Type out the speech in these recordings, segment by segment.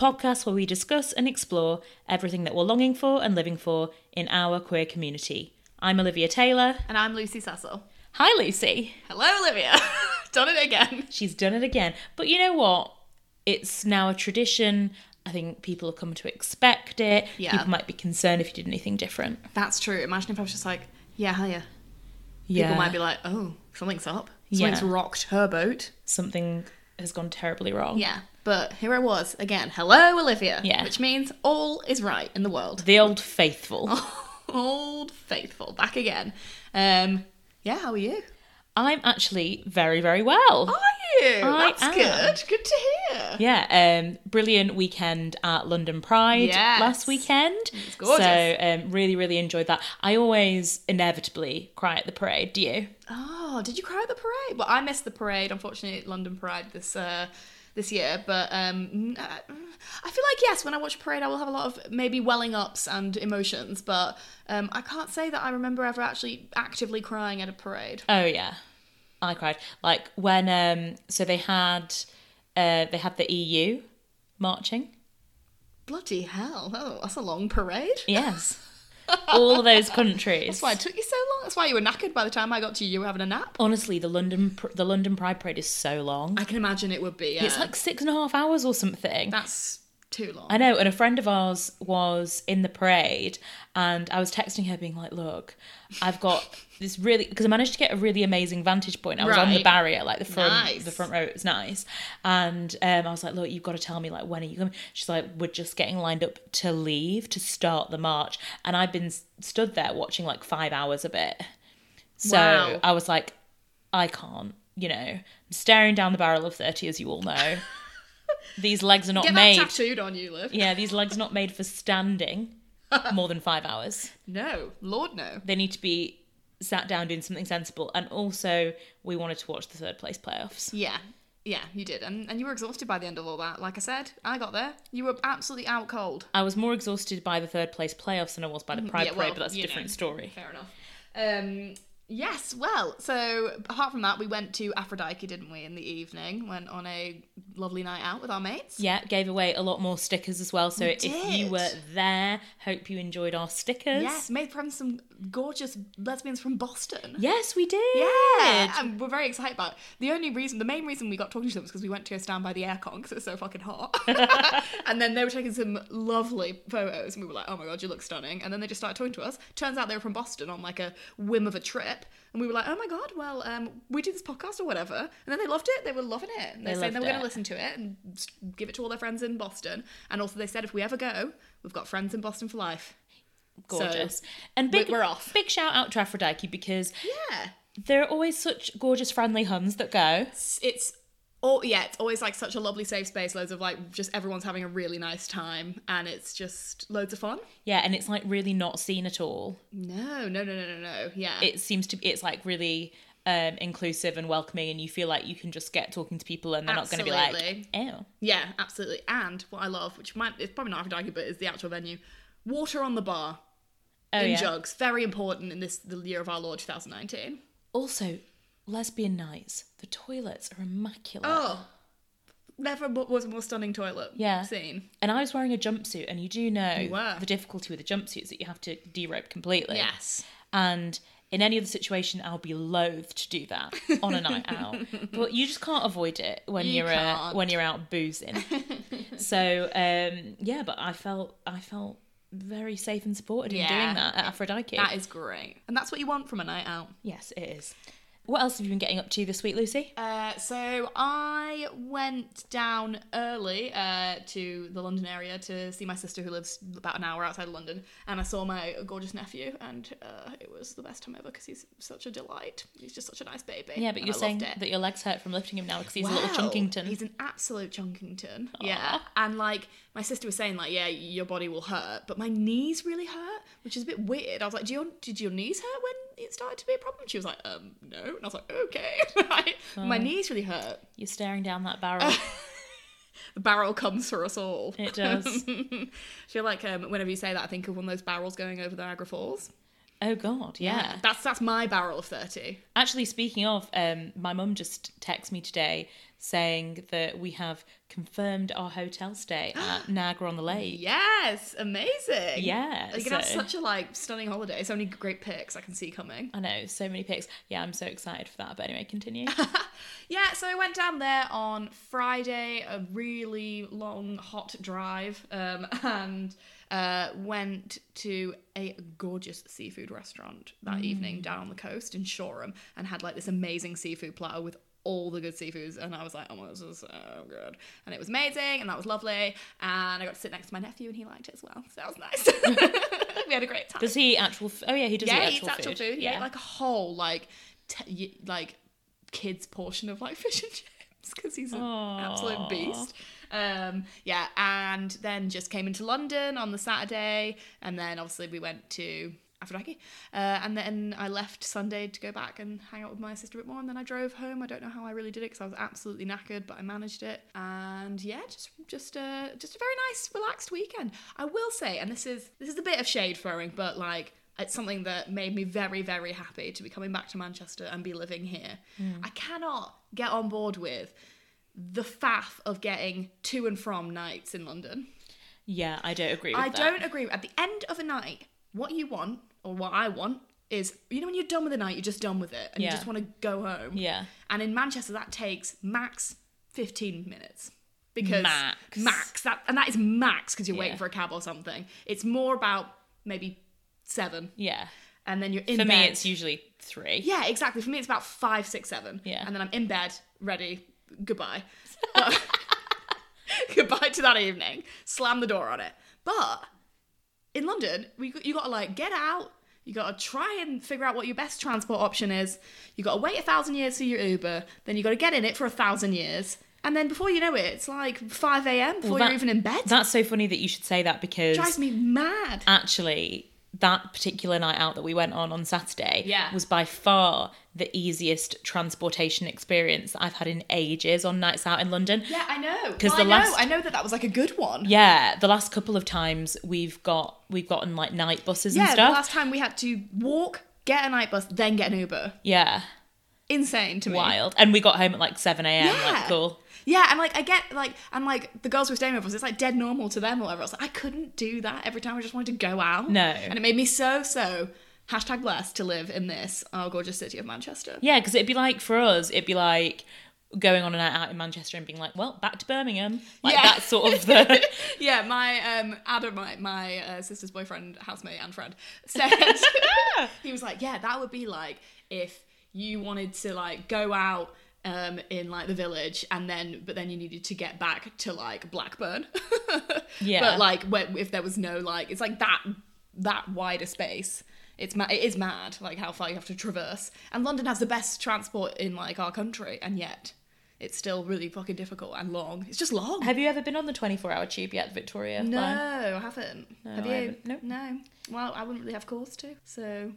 podcast where we discuss and explore everything that we're longing for and living for in our queer community. I'm Olivia Taylor. And I'm Lucy Cecil. Hi, Lucy. Hello, Olivia. Done it again. She's done it again. But you know what? It's now a tradition. I think people have come to expect it. Yeah. People might be concerned if you did anything different. That's true. Imagine if I was just like, yeah, hiya. Yeah. People might be like, oh, something's up. Something's Yeah. rocked her boat. Something has gone terribly wrong. Yeah. But here I was again. Hello, Olivia. Yeah. Which means all is right in the world. The old faithful. Old faithful. Back again. Um, yeah, how are you? I'm actually very, very well. Are you? I That's am. good. Good to hear. Yeah, um, brilliant weekend at London Pride Yes. last weekend. It's gorgeous. So um, really, really enjoyed that. I always inevitably cry at the parade. Do you? Oh, did you cry at the parade? Well, I missed the parade, unfortunately, London Pride this uh, this year. But um, uh, I feel like yes, when I watch parade, I will have a lot of maybe welling ups and emotions. But um, I can't say that I remember ever actually actively crying at a parade. Oh yeah, I cried. Like when um, so they had uh, they had the EU marching. Bloody hell! Oh, that's a long parade. Yes, all of those countries. That's why it took you so long. That's why you were knackered by the time I got to you. You were having a nap. Honestly, the London pr- the London Pride parade is so long. I can imagine it would be. Yeah. It's like six and a half hours or something. that's too long. I know, and a friend of ours was in the parade, and I was texting her, being like, "Look, I've got this really because I managed to get a really amazing vantage point. I was on the barrier, like the front, Nice. the front row. It was nice, and um, I was like, "Look, you've got to tell me like when are you coming?" She's like, "We're just getting lined up to leave to start the march," and I've been stood there watching like five hours of it. So Wow. I was like, "I can't." You know, I'm staring down the barrel of 30, as you all know. These legs are not Get made. tattooed on you, Liv. Yeah, these legs are not made for standing more than five hours. No, Lord no. They need to be sat down doing something sensible. And also, we wanted to watch the third place playoffs. Yeah. Yeah, you did. And, and you were exhausted by the end of all that. Like I said, I got there. You were absolutely out cold. I was more exhausted by the third place playoffs than I was by the Pride Yeah, Parade, well, but that's a different know. story. Fair enough. Um, yes, well, so apart from that, we went to Aphrodite, didn't we, in the evening? Went on a lovely night out with our mates. Yeah, gave away a lot more stickers as well. So if you were there, hope you enjoyed our stickers. Yes, made friends some gorgeous lesbians from Boston. Yes, we did. Yeah, and we're very excited about it. The only reason, the main reason we got talking to them was because we went to go stand by the aircon because it's so fucking hot. and then they were taking some lovely photos, and we were like, "Oh my god, you look stunning!" And then they just started talking to us. Turns out they were from Boston on like a whim of a trip, and we were like, "Oh my god, well, um, we do this podcast or whatever." And then they loved it. They were loving it. And they, They said they were going to listen to it and give it to all their friends in Boston. And also, they said if we ever go, we've got friends in Boston for life. Gorgeous. and big, we're off. Big shout out to Aphrodite because Yeah. there are always such gorgeous, friendly Huns that go. it's, it's all yeah it's always like such a lovely safe space loads of like just everyone's having a really nice time and it's just loads of fun Yeah, and it's like really not seen at all. no no no no no no yeah It seems to be it's like really um inclusive and welcoming and you feel like you can just get talking to people and they're not going to be like, Absolutely. "Ew." yeah absolutely and what i love which might it's probably not Aphrodite but is the actual venue water on the bar Oh in yeah. jugs very important in this the year of our lord 2019 Also, lesbian nights. The toilets are immaculate. oh never was a more stunning toilet Yeah. scene And I was wearing a jumpsuit and you do know were. the difficulty with the jumpsuits that you have to derope completely. yes And in any other situation, I'll be loath to do that on a night out. But you just can't avoid it when You you are uh, when you're out boozing. so um, yeah, but I felt I felt very safe and supported in doing that at Aphrodite. that is great and that's what you want from a night out yes, it is. What else have you been getting up to this week, Lucy? Uh, so I went down early uh, to the London area to see my sister who lives about an hour outside of London, and I saw my gorgeous nephew, and uh, it was the best time ever because he's such a delight. He's just such a nice baby. Yeah, but you're I saying that your legs hurt from lifting him now because he's a little chunkington. He's an absolute chunkington. Yeah. And like my sister was saying, like, yeah, your body will hurt, but my knees really hurt, which is a bit weird. I was like, Do your, did your knees hurt when it started to be a problem? She was like, um, no. And I was like, okay. Right. My knees really hurt. You're staring down that barrel. The barrel comes for us all. It does. I feel like um, whenever you say that, I think of one of those barrels going over the Niagara Falls. Oh God, yeah. That's that's my barrel of thirty. Actually, speaking of, um, my mum just texted me today saying that we have confirmed our hotel stay at Niagara on the Lake. Yes, amazing. Yeah, you can have so- such a like stunning holiday. So many great pics I can see coming. I know, so many pics. Yeah, I'm so excited for that. But anyway, continue. Yeah, so I went down there on Friday, a really long, hot drive, um, and uh, went to a gorgeous seafood restaurant that evening down on the coast in Shoreham and had like this amazing seafood platter with all the good seafoods and I was like, oh my god, this is so good. And it was amazing and that was lovely. And I got to sit next to my nephew and he liked it as well. So that was nice. we had a great time. Does he actual? F- oh yeah, he does yeah, eat he eats actual food. He Yeah. ate like a whole like t- y- like kids portion of like fish and chips because he's an Aw. absolute beast. Um, yeah, and then just came into London on the Saturday, and then obviously we went to Aphrodite, uh, and then I left Sunday to go back and hang out with my sister a bit more, and then I drove home. I don't know how I really did it because I was absolutely knackered, but I managed it. And yeah, just just a just a very nice, relaxed weekend. I will say, and this is this is a bit of shade throwing, but like it's something that made me very very happy to be coming back to Manchester and be living here. I cannot get on board with the faff of getting to and from nights in London. yeah, I don't agree with I that. don't agree. At the end of a night, what you want, or what I want, is you know when you're done with the night, you're just done with it, and Yeah. you just want to go home. Yeah. And in Manchester, that takes max 15 minutes. Because Max. max that and that is max because you're waiting for a cab or something. It's more about maybe seven, Yeah. and then you're in For bed. me, it's usually three. Yeah, exactly. For me, it's about five, six, seven. Yeah. And then I'm in bed, ready. Goodbye. But- uh, goodbye to that evening. Slam the door on it. But in London, we you got to like get out. You got to try and figure out what your best transport option is. You got to wait a thousand years for your Uber. Then you got to get in it for a thousand years. And then before you know it, it's like 5 a.m. before that- you're even in bed. That's so funny that you should say that because It drives me mad. actually that particular night out that we went on on Saturday Yeah. was by far the easiest transportation experience that I've had in ages on nights out in London. Yeah, I know. 'Cause Well, the I know. last- I know that that was like a good one. Yeah, the last couple of times we've got we've gotten like night buses and Yeah, the stuff. last time we had to walk, get a night bus, then get an Uber. yeah, Insane to me. wild. And we got home at like seven a.m. Yeah. Like cool. Yeah, and like I get like and like the girls were staying with us, it's like dead normal to them or whatever. I was like, I couldn't do that every time. I just wanted to go out. No. and it made me so so hashtag blessed to live in this our gorgeous city of Manchester. Yeah, because it'd be like for us, it'd be like going on a night out in Manchester and being like, well, back to Birmingham. Like Yeah. that's sort of the yeah, my um Adam, my, my uh, sister's boyfriend, housemate, and friend said he was like, yeah, that would be like if you wanted to like go out um in like the village and then but then you needed to get back to like Blackburn. Yeah. But like when, if there was no like it's like that that wider space. It's ma- it is mad like how far you have to traverse. And London has the best transport in like our country and yet it's still really fucking difficult and long. It's just long. Have you ever been on the twenty four hour tube yet, Victoria? No, line? I haven't. have I you? haven't. Nope. No. Well, I wouldn't really have cause to. So,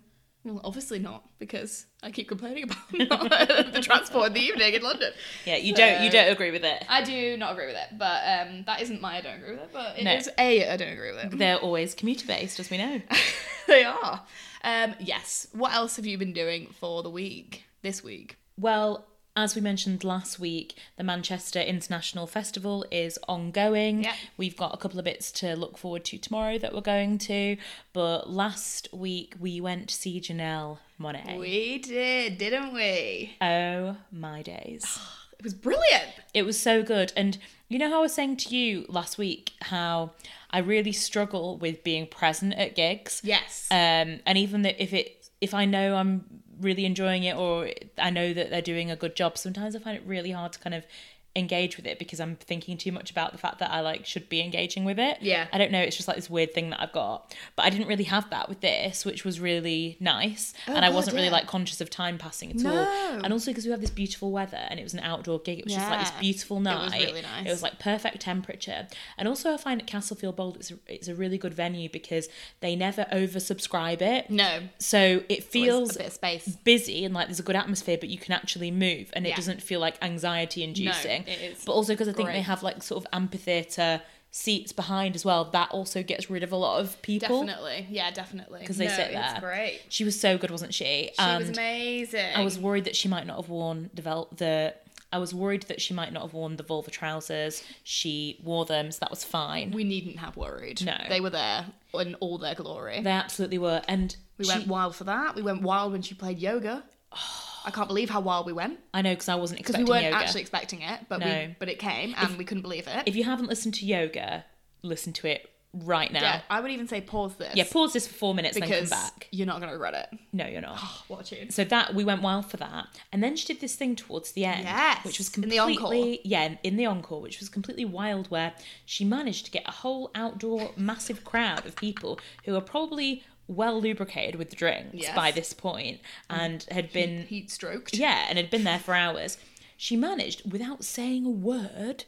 well, obviously not because I keep complaining about the transport in the evening in London. Yeah, you don't you don't agree with it. I do not agree with it, but um, that isn't my I don't agree with it. But it is No. a I don't agree with it. They're always commuter based, as we know. they are. Um, yes. What else have you been doing for the week this week? Well, as we mentioned last week, the Manchester International Festival is ongoing. Yep. We've got a couple of bits to look forward to tomorrow that we're going to. But last week we went to see Janelle Monáe. We did, didn't we? Oh my days. It was brilliant. It was so good. And you know how I was saying to you last week how I really struggle with being present at gigs? Yes. um, and even that if it if I know I'm really enjoying it or I know that they're doing a good job, sometimes I find it really hard to kind of engage with it because I'm thinking too much about the fact that I like should be engaging with it. Yeah. I don't know, it's just like this weird thing that I've got. But I didn't really have that with this, which was really nice. Oh, and I God, wasn't really like conscious of time passing at No. all. And also because we have this beautiful weather and it was an outdoor gig, it was just like this Yeah. beautiful It was night. really nice. It was like perfect temperature. And also I find at Castlefield Bowl it's a, it's a really good venue because they never oversubscribe it. no. So it feels a bit of space. busy and like there's a good atmosphere, but you can actually move and it Yeah. doesn't feel like anxiety inducing. It is But also because I think they have like sort of amphitheatre seats behind as well, that also gets rid of a lot of people. Definitely. Yeah, definitely. Because they No, sit It's there. great. She was so good, wasn't she? She was amazing. I was worried that she might not have worn the the. I was worried that she might not have worn the vulva trousers. She wore them, so that was fine. We needn't have worried. No. They were there in all their glory. They absolutely were, and we she- went wild for that. We went wild when she played yoga. Oh, I can't believe how wild we went I know because I wasn't expecting because we weren't yoga. actually expecting it, but No. we but it came and we couldn't believe it. If you haven't listened to yoga, listen to it right now. yeah, I would even say pause this. Yeah, pause this for four minutes, and then come back. you're not gonna regret it. No, you're not. Ah, what a tune. So that we went wild for that, and then she did this thing towards the end, Yes, which was in the completely encore. yeah in the encore, which was completely wild, where she managed to get a whole outdoor massive crowd of people who are probably well lubricated with the drinks Yes. by this point and had been Heat stroked. yeah and had been there for hours. She managed without saying a word.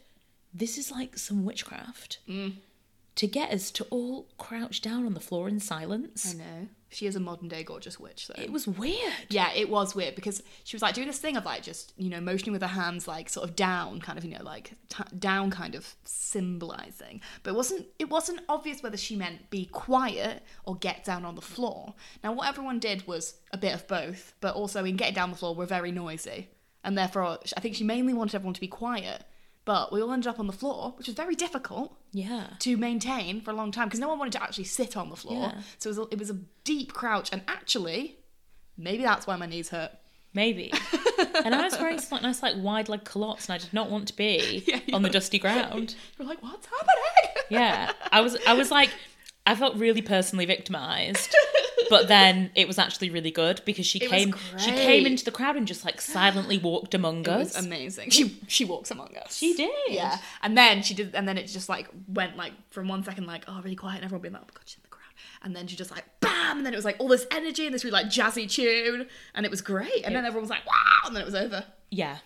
This is like some witchcraft. Mm. To get us to all crouch down on the floor in silence. I know. She is a modern day gorgeous witch, though. It was weird. yeah, it was weird because she was like doing this thing of like just you know motioning with her hands like sort of down, kind of you know like t- down, kind of symbolizing. But it wasn't it wasn't obvious whether she meant be quiet or get down on the floor. Now what everyone did was a bit of both, but also in getting down the floor we're very noisy, and therefore I think she mainly wanted everyone to be quiet. But we all ended up on the floor, which was very difficult Yeah. to maintain for a long time because no one wanted to actually sit on the floor. Yeah. So it was, a, it was a deep crouch, and actually, maybe that's why my knees hurt. Maybe. and I was wearing some like, nice, like wide leg culottes, and I did not want to be Yeah, on the dusty ground. You're like, what's happening? Yeah, I was. I was like, I felt really personally victimized. But then it was actually really good because she It came. She came into the crowd and just like silently walked among It us. was amazing. She she walks among us. She did. Yeah, and then she did, and then it just like went like from one second like oh really quiet, and everyone being like oh my god she's in the crowd, and then she just like bam, and then it was like all this energy and this really like jazzy tune, and it was great, and then everyone was like wow, and then it was over. Yeah,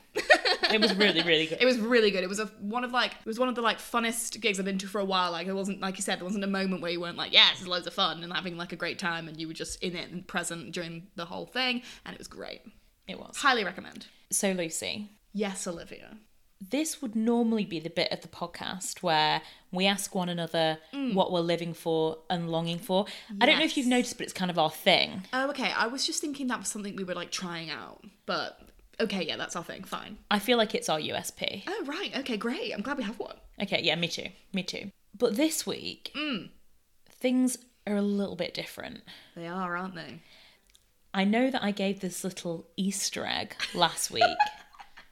it was really, really good. It was really good. It was a one of like it was one of the like funnest gigs I've been to for a while. Like it wasn't like you said, there wasn't a moment where you weren't like, yeah, this is loads of fun and having like a great time, and you were just in it and present during the whole thing, and it was great. It was. Highly recommend. So Lucy, Yes, Olivia. this would normally be the bit of the podcast where we ask one another mm. what we're living for and longing for. I don't know if you've noticed, but it's kind of our thing. Oh, okay. I was just thinking that was something we were like trying out, but okay, yeah, that's our thing. Fine. I feel like it's our USP. Oh, right. Okay, great. I'm glad we have one. Okay, yeah, me too. Me too. But this week, mm. things are a little bit different. They are, aren't they? I know that I gave this little Easter egg last week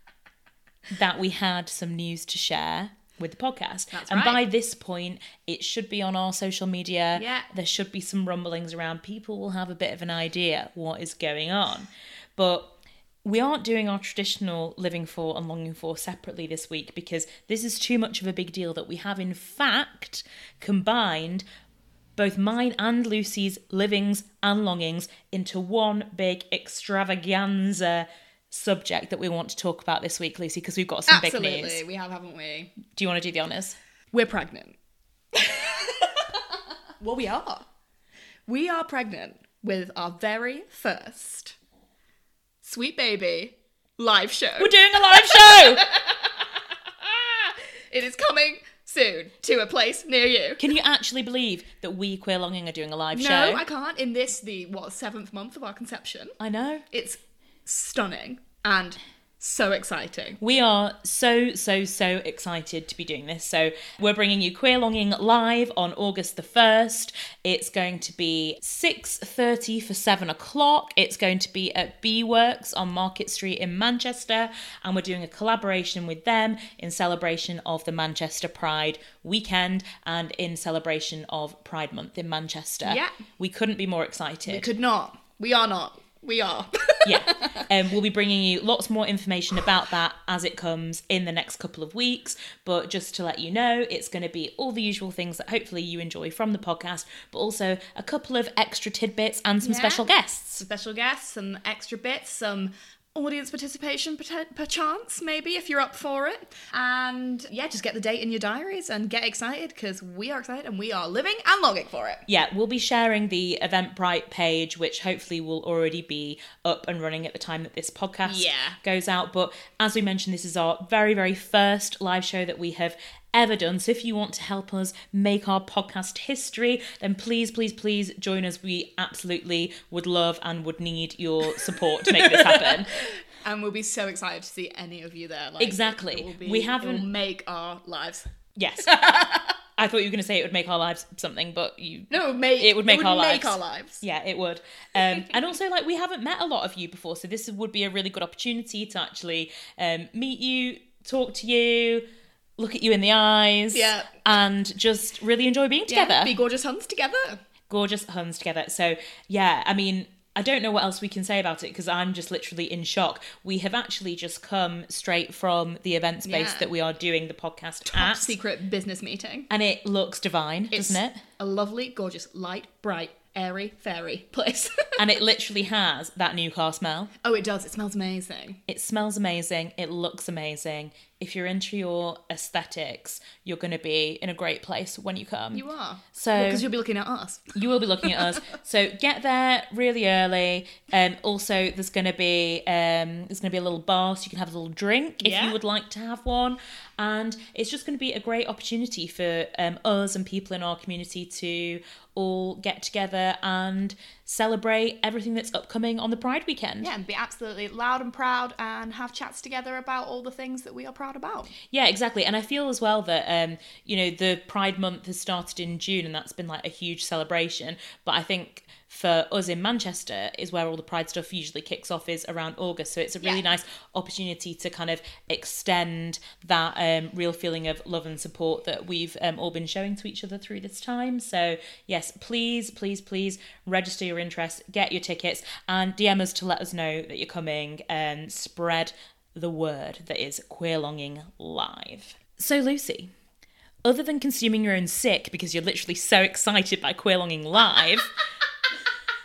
that we had some news to share with the podcast. That's and right. by this point, it should be on our social media. Yeah. There should be some rumblings around. People will have a bit of an idea what is going on. But we aren't doing our traditional living for and longing for separately this week because this is too much of a big deal that we have, in fact, combined both mine and Lucy's livings and longings into one big extravaganza subject that we want to talk about this week, Lucy, because we've got some big news. Absolutely. We have, haven't we? Do you want to do the honours? We're pregnant. well, we are. We are pregnant with our very first Sweet Baby live show. We're doing a live show! it is coming soon to a place near you. Can you actually believe that we, Queer Longing, are doing a live No, show? No, I can't. In this, the what seventh month of our conception, I know. it's stunning and so exciting. We are so, so, so excited to be doing this. So, we're bringing you Queer Longing live on August the 1st. It's going to be 6.30 for 7 o'clock. It's going to be at B Works on Market Street in Manchester. And we're doing a collaboration with them in celebration of the Manchester Pride weekend and in celebration of Pride Month in Manchester. Yeah. We couldn't be more excited. We could not. We are not. We are. yeah. Um, we'll be bringing you lots more information about that as it comes in the next couple of weeks. But just to let you know, it's going to be all the usual things that hopefully you enjoy from the podcast, but also a couple of extra tidbits and some Yeah. special guests. Special guests, some extra bits, some audience participation per- perchance, maybe if you're up for it. And yeah, just get the date in your diaries and get excited because we are excited and we are living and longing for it. Yeah, we'll be sharing the Eventbrite page, which hopefully will already be up and running at the time that this podcast Yeah. goes out. But as we mentioned, this is our very, very first live show that we have ever done. So if you want to help us make our podcast history, then please, please, please join us. We absolutely would love and would need your support to make this happen. And we'll be so excited to see any of you there. Like, Exactly. be- We it will haven't- make our lives. Yes. I thought you were going to say it would make our lives something, but you No, it would make It would our make lives. our lives. Yeah, it would. Um, and also, like, we haven't met a lot of you before, so this would be a really good opportunity to actually um, meet you, talk to you, look at you in the eyes, Yeah. and just really enjoy being Yeah, together. be gorgeous huns together. Gorgeous huns together. So, yeah, I mean, I don't know what else we can say about it because I'm just literally in shock. We have actually just come straight from the event space Yeah. that we are doing the podcast Top at, secret business meeting. and it looks divine, It's doesn't it? A lovely, gorgeous, light, bright, airy, fairy place. And it literally has that new car smell. oh, it does. It smells amazing. It smells amazing. It looks amazing. If you're into your aesthetics, you're going to be in a great place when you come. You are. So- because you'll be looking at us. You will be looking at us. So get there really early. Um, also, there's going to be um, there's going to be a little bar, so you can have a little drink if Yeah. you would like to have one. And it's just going to be a great opportunity for um, us and people in our community to all get together and celebrate everything that's upcoming on the Pride weekend. Yeah, and be absolutely loud and proud and have chats together about all the things that we are proud about. Yeah, exactly. And I feel as well that um, you know, the Pride month has started in June and that's been like a huge celebration. But I think for us in Manchester is where all the Pride stuff usually kicks off is around August. So it's a really Yeah. nice opportunity to kind of extend that um, real feeling of love and support that we've um, all been showing to each other through this time. So yes, please, please, please register your interest, get your tickets, and DM us to let us know that you're coming and spread the word that is Queer Longing Live. So, Lucy, other than consuming your own sick because you're literally so excited by Queer Longing Live,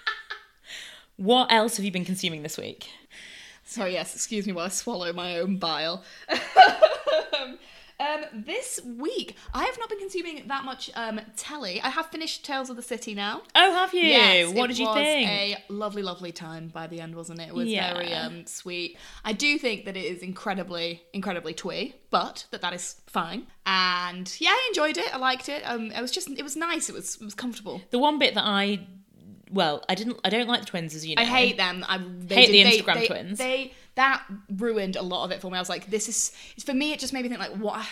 what else have you been consuming this week? Sorry, yes, excuse me while I swallow my own bile. um, this week, I have not been consuming that much um, telly. I have finished Tales of the City now. Oh, have you? Yes, what did you was think? A lovely, lovely time by the end, wasn't it? It was Yeah. very um, sweet. I do think that it is incredibly, incredibly twee, but that that is fine. And yeah, I enjoyed it. I liked it. Um, it was just, it was nice. It was, it was comfortable. The one bit that I, well, I didn't, I don't like the twins, as you know. I hate them. I Hate did- the Instagram they- twins. They that ruined a lot of it for me. I was like, this is for me. It just made me think like, what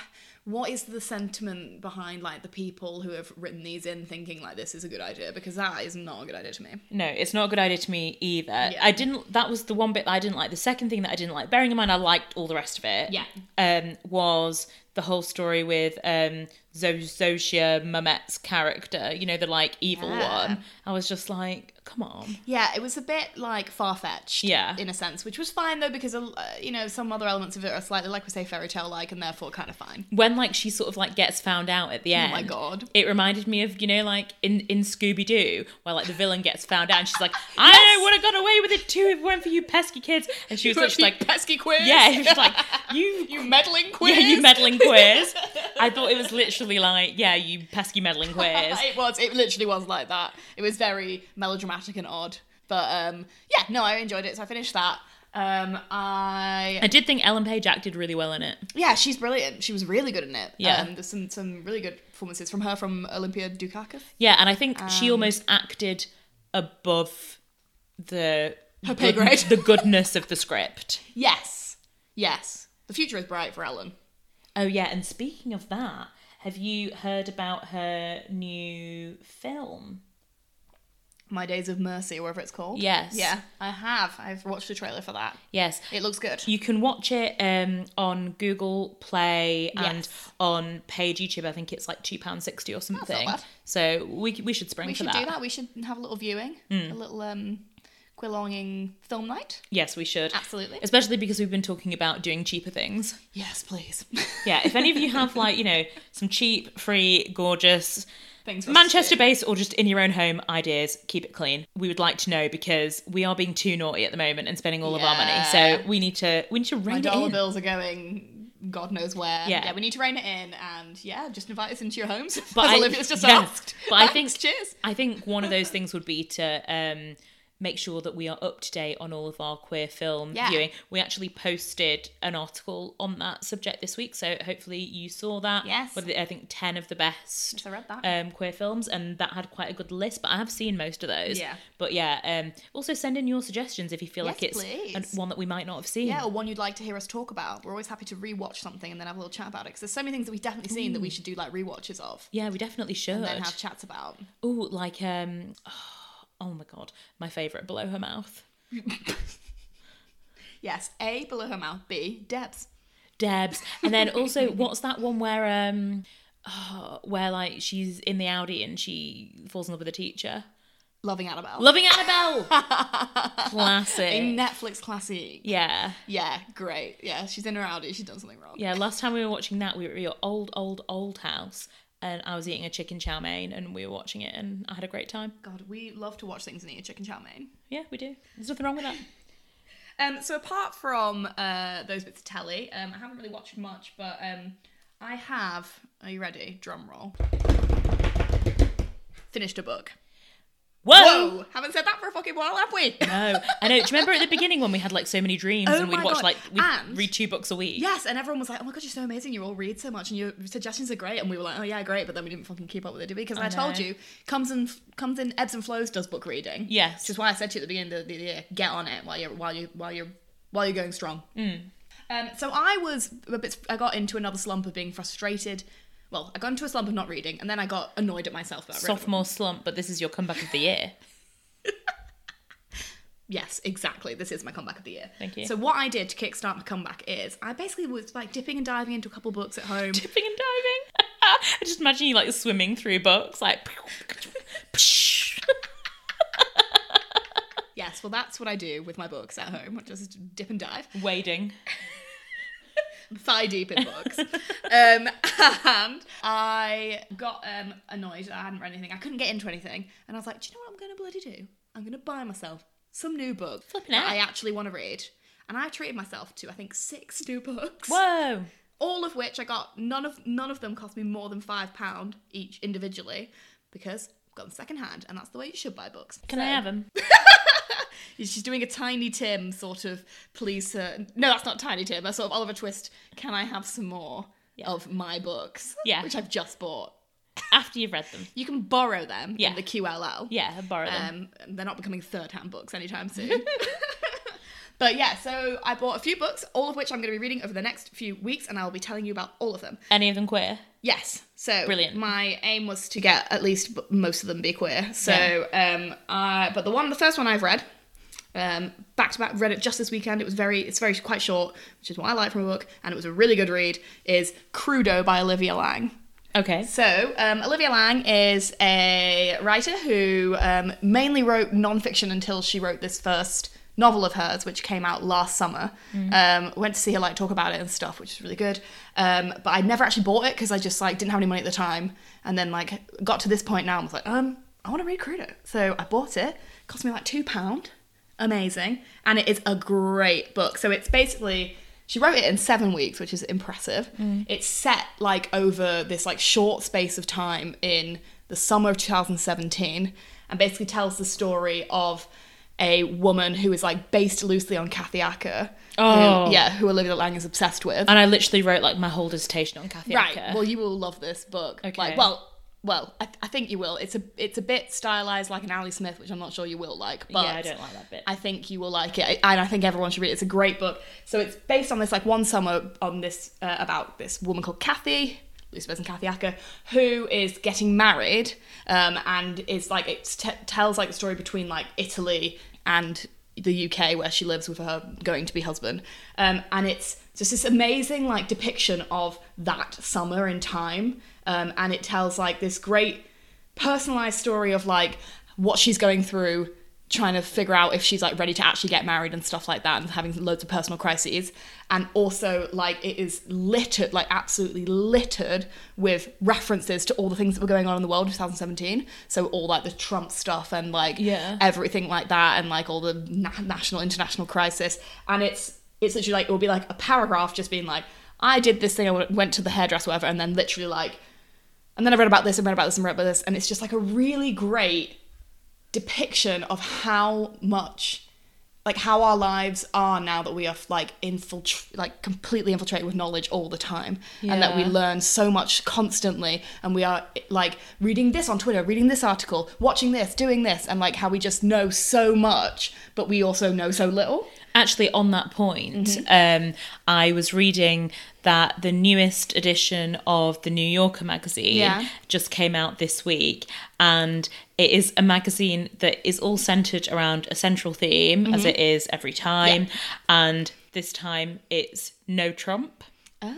what is the sentiment behind like the people who have written these in thinking like this is a good idea because that is not a good idea to me. No, it's not a good idea to me either. I didn't. That was the one bit that I didn't like. The second thing that I didn't like, bearing in mind I liked all the rest of it. Yeah. Um, was the whole story with um Zo- Zosia Mamet's character. You know, the like evil Yeah. one. I was just like, come on. Yeah, it was a bit like far fetched. Yeah. in a sense, which was fine though because uh, you know some other elements of it are slightly like we say fairy tale like and therefore kind of fine. When like she sort of like gets found out at the end. Oh my God. It reminded me of you know like in in Scooby Doo where like the villain gets found out and she's like, I would have got away with it too if it weren't for you pesky kids. And she was literally like, pesky quiz. yeah, she was like, you you meddling quiz. Yeah, you meddling quiz. I thought it was literally like, yeah, you pesky meddling quiz. it was. It literally was like that. It was very melodramatic and odd. But um, yeah, no, I enjoyed it. So I finished that. Um, I I did think Ellen Page acted really well in it. yeah, she's brilliant. She was really good in it. Yeah. Um, there's some some really good performances from her from Olympia Dukakis. Yeah, and I think she Um, almost acted above the Her pay grade. the goodness of the script. Yes, yes. The future is bright for Ellen. Oh yeah, and speaking of that, have you heard about her new film? My Days of Mercy, or whatever it's called. Yes. Yeah, I have. I've watched the trailer for that. Yes. It looks good. You can watch it um, on Google Play and Yes. on Page YouTube. I think it's like two pound sixty or something. bad. So we we should spring we for should that. Hmm. do that. We should have a little viewing, a little um, Queer Longing film night. Yes, we should. Absolutely. Especially because we've been talking about doing cheaper things. Yes, please. Yeah, if any of you have like, you know, some cheap, free, gorgeous Things for us to Manchester based or just in your own home ideas, keep it clean. We would like to know because we are being too naughty at the moment and spending all of our money. So we need to we need to My rein it dollar in. bills are going God knows where. Yeah. yeah. we need to rein it in and yeah, just invite us into your homes. But as I- Olivia's just asked. but I Thanks, think- cheers. I think one of those things would be to um make sure that we are up to date on all of our queer film Yeah. viewing. We actually posted an article on that subject this week, so hopefully you saw that. Yes. I think ten of the best I read that. um, queer films, and that had quite a good list. But I have seen most of those. Yeah. But yeah, um, also send in your suggestions if you feel Yes, like it's please. one that we might not have seen. Yeah, or one you'd like to hear us talk about. We're always happy to rewatch something and then have a little chat about it. Because there's so many things that we've definitely seen that we should do like rewatches of. Yeah, we definitely should. And then have chats about. Oh, like um, oh my god, my favorite below her mouth. Yes, A, below her mouth. B, Debs. Debs. And then also, what's that one where um, oh, where like she's in the Audi and she falls in love with a teacher? Loving Annabelle. Loving Annabelle. a Classic. Netflix classic. Yeah. Yeah, great. Yeah, she's in her Audi. She's done something wrong. Yeah, last time we were watching that, we were at your old, old, old house, and I was eating a chicken chow mein, and we were watching it, and I had a great time. God, we love to watch things and eat a chicken chow mein. Yeah, we do. There's nothing wrong with that. Um, so apart from uh, those bits of telly, um, I haven't really watched much, but um, I have. Are you ready? Drum roll. Finished a book. Whoa! Whoa! Haven't said that for a fucking while, have we? No, I know. Do you remember at the beginning when we had like so many dreams Oh and we'd watch God. like we'd And- read two books a week? Yes, and everyone was like, "Oh my god, you're so amazing! You all read so much, and your suggestions are great." And we were like, "Oh yeah, great," but then we didn't fucking keep up with it, did we? Because I, I told you, comes and comes in ebbs and flows. Does book reading? Yes. which is why I said to you at the beginning of the year, get on it while you're while you while you're while you're going strong. Mm. Um, so I was a bit. I got into another slump of being frustrated. Well, I got into a slump of not reading, and then I got annoyed at myself about Sophomore slump, but this is your comeback of the year. Yes, exactly. This is my comeback of the year. Thank you. So what I did to kickstart my comeback is I basically was like dipping and diving into a couple books at home. Dipping and diving. I just imagine you like swimming through books, like. Yes, well that's what I do with my books at home. I just dip and dive, Wading. Thigh deep in books. um, and I got um, annoyed that I hadn't read anything. I couldn't get into anything, and I was like, do you know what I'm going to bloody do? I'm going to buy myself some new book Flipping that heck. I actually want to read. And I treated myself to I think six new books. Whoa! all of which I got none of none of them cost me more than five pound each individually because I've got them second hand and that's the way you should buy books. Can So, I have them? She's doing a Tiny Tim sort of please. Uh, no, that's not Tiny Tim. That's sort of Oliver Twist. Can I have some more of my books? Yeah. which I've just bought. After you've read them. You can borrow them Yeah. in the QLL. Yeah, borrow them. Um, they're not becoming third-hand books anytime soon. but yeah, so I bought a few books, all of which I'm going to be reading over the next few weeks, and I'll be telling you about all of them. Any of them queer? Yes. So Brilliant. My aim was to get at least most of them be queer. So, um, I but the one, the first one I've read, um, back to back, read it just this weekend. It was very, it's very quite short, which is what I like from a book, and it was a really good read. Is Crudo by Olivia Laing. Okay. So, um, Olivia Laing is a writer who um, mainly wrote nonfiction until she wrote this first novel of hers, which came out last summer. Um, went to see her like talk about it and stuff, which is really good. Um, but I never actually bought it because I just like didn't have any money at the time, and then like got to this point now and was like, um, I want to read Crudo, so I bought it. Cost me like two pound. Amazing, and it is a great book. So it's basically she wrote it in seven weeks, which is impressive. It's set like over this like short space of time in the summer of 2017, and basically tells the story of a woman who is like based loosely on Kathy Acker. Oh. Who, yeah, who Olivia Laing is obsessed with. And I literally wrote like my whole dissertation on Kathy right. Acker. Well, you will love this book. Okay. Like, well. Well, I, I think you will. It's a it's a bit stylized like an Ali Smith, which I'm not sure you will like. But yeah, I don't like that bit. I think you will like it, and I think everyone should read it. It's a great book. So it's based on this like one summer on this uh, about this woman called Kathy, Lucy and Kathy Acker, who is getting married, um, and is like it t- tells like the story between like Italy and the UK where she lives with her going to be husband, um, and it's just this amazing like depiction of that summer in time, um, and it tells like this great personalized story of like what she's going through trying to figure out if she's like ready to actually get married and stuff like that and having loads of personal crises. And also like it is littered like absolutely littered with references to all the things that were going on in the world in 2017 so all like the trump stuff and like Yeah. everything like that and like all the na- national international crisis. And it's it's literally like it will be like a paragraph just being like i did this thing i went to the hairdresser whatever and then literally like and then I read about this and read about this and read about this, and it's just like a really great depiction of how much like how our lives are now that we are like infiltrate like completely infiltrated with knowledge all the time and that we learn so much constantly and we are like reading this on twitter reading this article watching this doing this and like how we just know so much but we also know so little Actually, on that point, Mm-hmm. um, I was reading that the newest edition of the New Yorker magazine Yeah. just came out this week, and it is a magazine that is all centered around a central theme, as Mm-hmm. it is every time, and this time it's no Trump. oh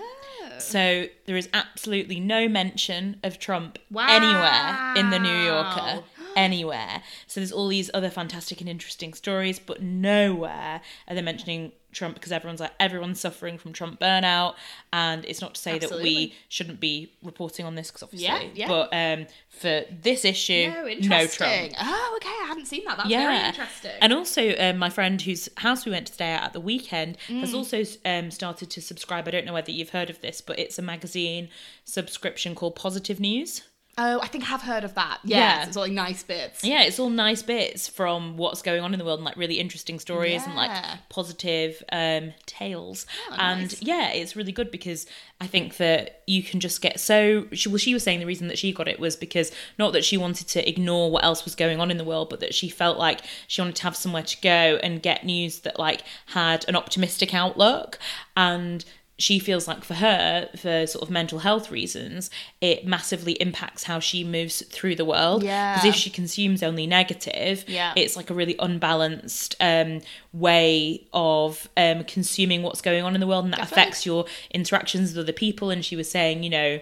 So there is absolutely no mention of Trump anywhere in the New Yorker. Anywhere. So there's all these other fantastic and interesting stories, but nowhere are they mentioning Trump because everyone's like everyone's suffering from Trump burnout, and it's not to say that we shouldn't be reporting on this because obviously, Yeah, yeah. but um, for this issue, no no, Trump. oh okay i hadn't seen that that's very interesting And also, um, my friend whose house we went to stay at at the weekend Mm. has also um, started to subscribe. I don't know whether you've heard of this, but it's a magazine subscription called Positive News. Oh i think i have heard of that yes Yeah. it's all like nice bits Yeah, it's all nice bits from what's going on in the world and like really interesting stories and like positive um, tales. Oh, and nice. yeah, it's really good because I think that you can just get so. She, well, she was saying the reason that she got it was because not that she wanted to ignore what else was going on in the world, but that she felt like she wanted to have somewhere to go and get news that like had an optimistic outlook and she feels like for her, for sort of mental health reasons, it massively impacts how she moves through the world. Yeah. Because if she consumes only negative, Yeah. it's like a really unbalanced um, way of um, consuming what's going on in the world, and that Definitely. affects your interactions with other people. And she was saying, you know,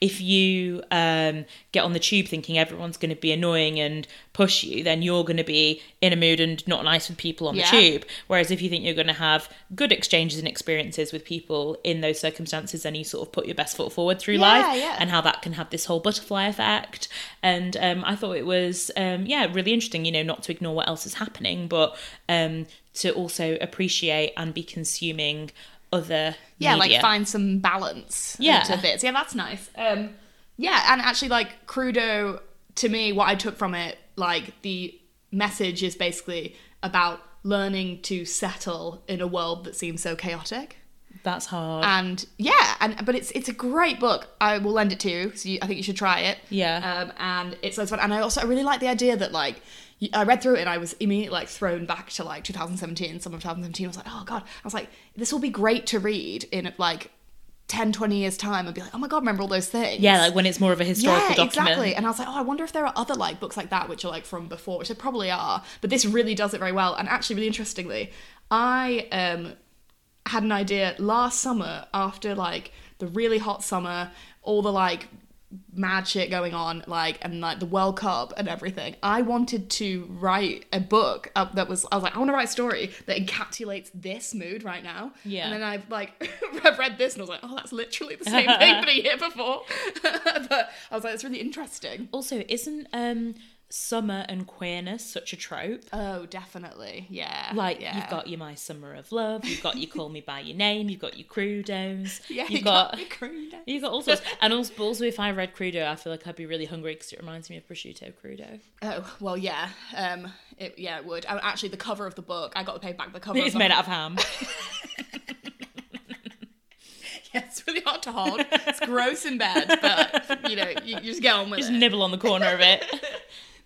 if you um, get on the tube thinking everyone's going to be annoying and push you, then you're going to be in a mood and not nice with people on Yeah. the tube. Whereas if you think you're going to have good exchanges and experiences with people in those circumstances, then you sort of put your best foot forward through Yeah, life, yeah. and how that can have this whole butterfly effect. And um, I thought it was, um, yeah, really interesting. You know, not to ignore what else is happening, but um, to also appreciate and be consuming other yeah media. like find some balance Yeah. into bits yeah that's nice um yeah and actually like crudo to me what i took from it like the message is basically about learning to settle in a world that seems so chaotic That's hard. and yeah and but it's it's a great book i will lend it to you so you, i think you should try it Yeah. um and it's so fun and i also i really like the idea that like I read through it and I was immediately like thrown back to like 2017, summer of 2017. I was like, oh god. I was like, this will be great to read in like 10, 20 years time and be like, oh my god, remember all those things? yeah, like when it's more of a historical yeah, document. exactly. And I was like, oh, I wonder if there are other like books like that which are like from before, which there probably are. But this really does it very well. And actually, really interestingly, I um had an idea last summer after like the really hot summer, all the like mad shit going on, like and like the World Cup and everything. I wanted to write a book that was. I was like, I want to write a story that encapsulates this mood right now. Yeah. And then I've like I've read this and I was like, oh, that's literally the same thing but a year before. but I was like, it's really interesting. Also, isn't um summer and queerness such a trope? Oh, definitely. Yeah. Like yeah. you've got your My Summer of Love, you've got your Call Me by Your Name, you've got your Crudos, yeah, you've you got, your crudo. you've got all sorts. And also, also, if I read Crudo, I feel like I'd be really hungry because it reminds me of prosciutto crudo. Oh well, yeah. Um, it, yeah, it would. And actually, the cover of the book, I got to pay back the cover. It's made out of ham. Yeah, it's really hard to hold. It's gross in bed, but you know, you, you just get on with Just it. nibble on the corner of it.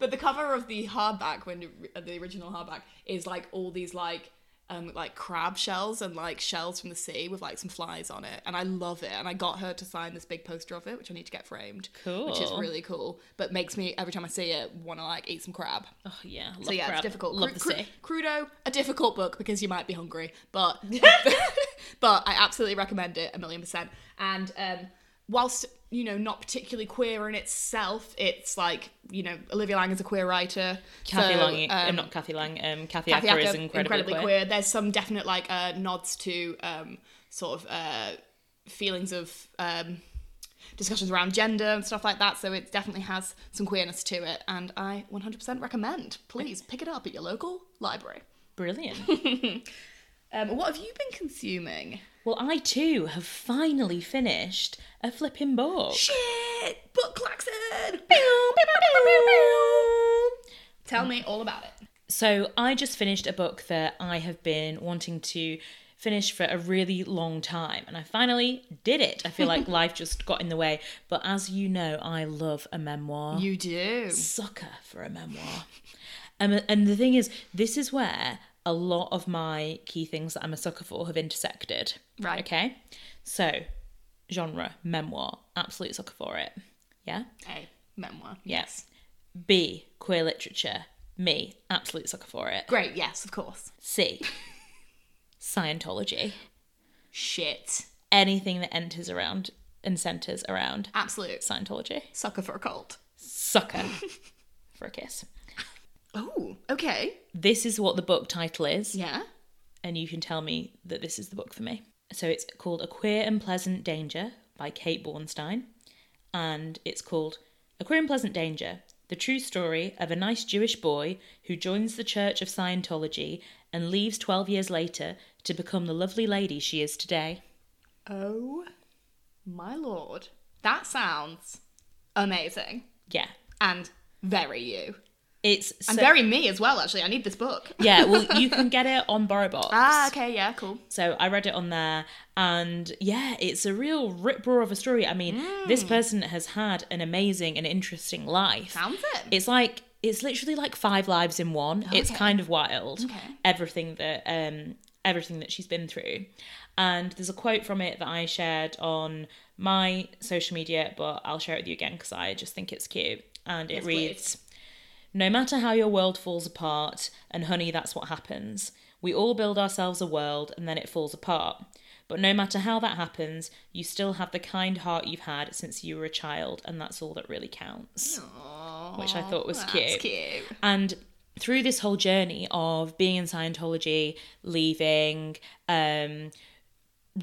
But the cover of the hardback, when the, the original hardback, is like all these like um like crab shells and like shells from the sea with like some flies on it, and I love it. And I got her to sign this big poster of it, which I need to get framed. Cool. Which is really cool, but makes me every time I see it want to like eat some crab. Oh yeah, love So yeah, crab. it's difficult. Love Cru- the cru- sea. Crudo, a difficult book because you might be hungry, but but I absolutely recommend it a million percent. And um, whilst you know not particularly queer in itself, it's like you know Olivia Laing is a queer writer. Kathy so, Lang, um, um, not Kathy Lang, um, Kathy, Kathy Acker is Acker, incredibly, queer. There's some definite like uh, nods to um, sort of uh, feelings of um, discussions around gender and stuff like that. So it definitely has some queerness to it, and I 100% recommend. Please pick it up at your local library. Brilliant. Um, what have you been consuming? Well, I too have finally finished a flipping book. Shit! Book klaxon! Tell me all about it. So I just finished a book that I have been wanting to finish for a really long time and I finally did it. I feel like life just got in the way, but as you know, I love a memoir. You do. sucker for a memoir. Um, and the thing is, this is where a lot of my key things that I'm a sucker for have intersected. Right. Okay. So, genre, memoir, absolute sucker for it. Yeah. A memoir. Yes. B, queer literature. Me, absolute sucker for it. Great. Yes, of course. C, Scientology. Shit. Anything that enters around and centers around Absolute Scientology. sucker for a cult. Sucker for a kiss. Oh, okay. This is what the book title is. Yeah. and you can tell me that this is the book for me. So it's called A Queer and Pleasant Danger by Kate Bornstein, and it's called A Queer and Pleasant Danger The True Story of a Nice Jewish Boy Who Joins the Church of Scientology and Leaves 12 Years Later to Become the Lovely Lady She Is Today. Oh, my lord. That sounds amazing Yeah. and very you. It's And so- very me as well, actually. I need this book. yeah, well, you can get it on BorrowBox. Ah, okay, yeah, cool. So I read it on there, and yeah, it's a real rip roar of a story. I mean, this person has had an amazing and interesting life. Sounds it. It's like it's literally like five lives in one. It's kind of wild. Okay. Everything that um everything that she's been through. And there's a quote from it that I shared on my social media, but I'll share it with you again because I just think it's cute. And it Yes, reads No matter how your world falls apart, and honey, that's what happens. We all build ourselves a world and then it falls apart. But no matter how that happens, you still have the kind heart you've had since you were a child, and that's all that really counts which I thought was cute. cute. And through this whole journey of being in Scientology, leaving, um,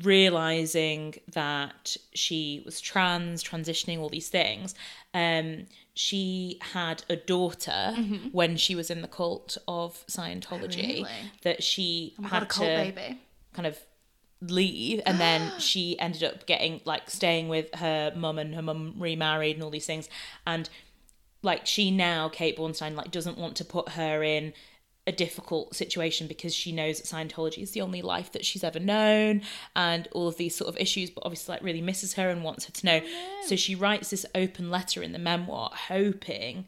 realizing that she was trans, transitioning, all these things, um, she had a daughter mm-hmm. when she was in the cult of Scientology Really? that she Oh had god, a cult to baby. kind of leave and then she ended up getting like staying with her mum and her mum remarried and all these things and like she now Kate Bornstein like doesn't want to put her in a difficult situation because she knows that Scientology is the only life that she's ever known and all of these sort of issues but obviously like really misses her and wants her to know so she writes this open letter in the memoir hoping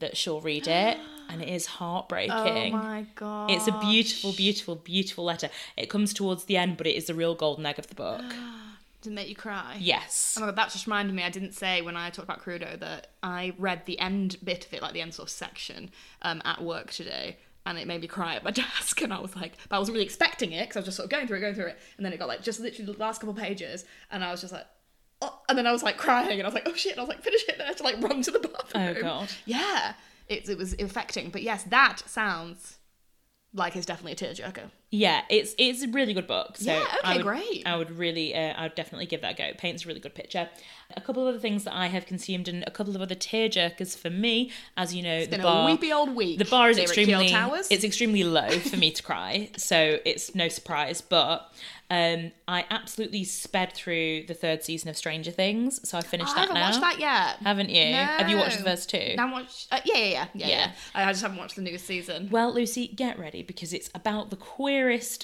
that she'll read it and it is heartbreaking Oh my god. it's a beautiful, beautiful, beautiful letter. It comes towards the end, but it is the real golden egg of the book. Did it make you cry? Yes. Oh my god, that just reminded me. I didn't say when I talked about Crudo that I read the end bit of it, like the end sort of section, um, at work today, and it made me cry at my desk. And I was like, but I wasn't really expecting it because I was just sort of going through it, going through it, and then it got like just literally the last couple pages, and I was just like, oh, and then I was like crying, and I was like, oh shit, and I was like, finish it, and I had to like run to the bathroom. Oh, God. Yeah, it it was affecting, but yes, that sounds like it's definitely a tearjerker. Yeah, it's it's a really good book. So Yeah, okay, I would, great. I would really, uh, I would definitely give that a go. It paints a really good picture. A couple of other things that I have consumed and a couple of other tearjerkers for me, as you know, the Been bar. a weepy old week. the bar is at extremely Towers. it's extremely low for me to cry so it's no surprise but um i absolutely sped through the third season of stranger things so i finished I that haven't now watched that yet. haven't you No. have you watched the first two Now watch. Uh, yeah, yeah, yeah, yeah, Yeah. I I just haven't watched the newest season. well lucy get ready because it's about the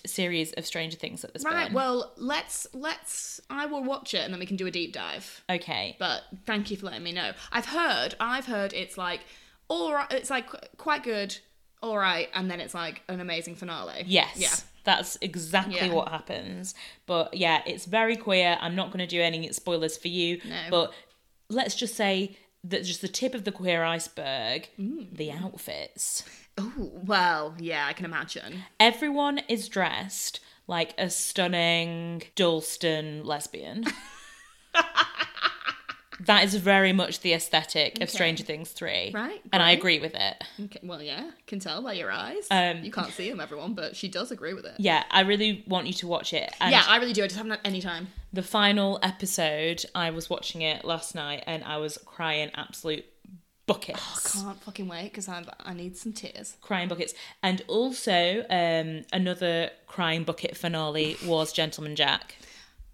series of stranger things that there's Right. been Well, let's let's. I will watch it and then we can do a deep dive. okay But thank you for letting me know. I've heard. I've heard it's like all right. It's like quite good. All right, and then it's like an amazing finale. Yes. Yeah. That's exactly Yeah. what happens. But yeah, it's very queer. I'm not going to do any spoilers for you. No. But let's just say that just the tip of the queer iceberg, Mm. the outfits. Oh well, yeah, I can imagine. Everyone is dressed like a stunning Dalston lesbian. that is very much the aesthetic of Stranger Things 3. Right, And I agree with it. Okay, well, yeah, can tell by your eyes. Um, you can't see them, everyone, but she does agree with it. Yeah, I really want you to watch it. And yeah, I really do. I just haven't had any time. the final episode, I was watching it last night and I was crying absolute buckets. Oh, I Can't fucking wait because I I need some tears. crying buckets. And also, um, another crying bucket finale was Gentleman Jack.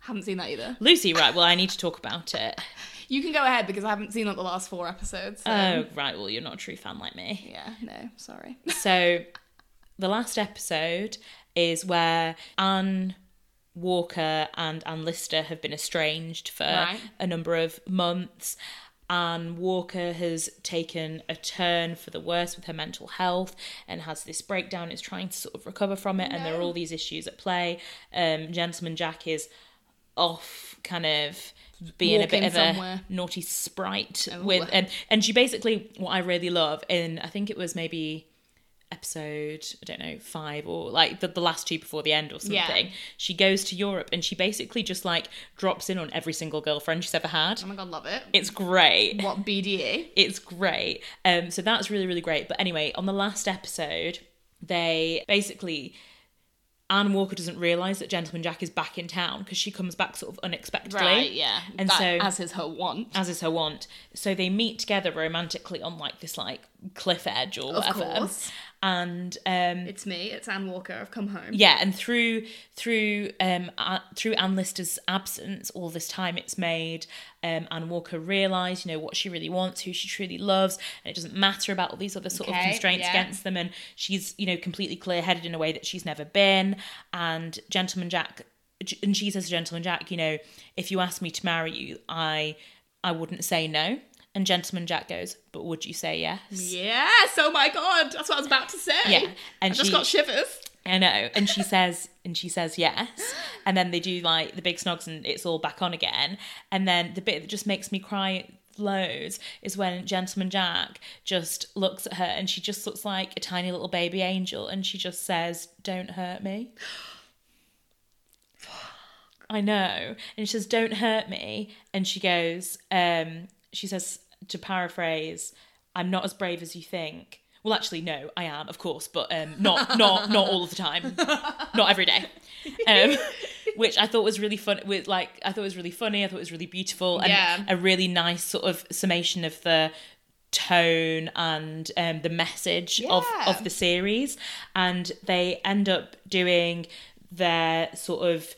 Haven't seen that either. Lucy, right, well, I need to talk about it. You can go ahead because I haven't seen like the last four episodes. So. Oh, right. Well, you're not a true fan like me. yeah, no, sorry. So, the last episode is where Anne Walker and Anne Lister have been estranged for Right. a number of months. Anne Walker has taken a turn for the worse with her mental health and has this breakdown, is trying to sort of recover from it, and there are all these issues at play. Um, Gentleman Jack is off kind of being a Walking bit of somewhere. a naughty sprite Oh. with and and she basically what I really love in I think it was maybe episode I don't know five or like the, the last two before the end or something Yeah. she goes to Europe and she basically just like drops in on every single girlfriend she's ever had Oh my god, love it. it's great What BDA? it's great. Um, so that's really, really great. But anyway, on the last episode, they basically Anne Walker doesn't realise that Gentleman Jack is back in town because she comes back sort of unexpectedly. Right, yeah. And That- so as is her want. as is her want. So they meet together romantically on like this like cliff edge or Of whatever. course. And um It's me. It's Anne Walker. I've come home. yeah, and through through um uh, through Anne Lister's absence, all this time, it's made um, Anne Walker realise, you know, what she really wants, who she truly loves, and it doesn't matter about all these other sort of constraints yeah. against them. And she's, you know, completely clear-headed in a way that she's never been. And Gentleman Jack, and she says to Gentleman Jack, you know, if you asked me to marry you, I I wouldn't say no. And Gentleman Jack goes, but would you say yes? Yes. Oh my god. That's what I was about to say. Yeah, and I just got shivers. I know. And she says, and she says yes. And then they do like the big snogs and it's all back on again. And then the bit that just makes me cry loads is when Gentleman Jack just looks at her and she just looks like a tiny little baby angel and she just says, Don't hurt me. I know. And she says, Don't hurt me. And she goes, um, she says, to paraphrase, I'm not as brave as you think. Well, actually, no, I am, of course, but um, not not not all of the time, not every day. Um, which I thought was really fun. With like, I thought it was really funny. I thought it was really beautiful and Yeah. a really nice sort of summation of the tone and um, the message of of the series. And they end up doing their sort of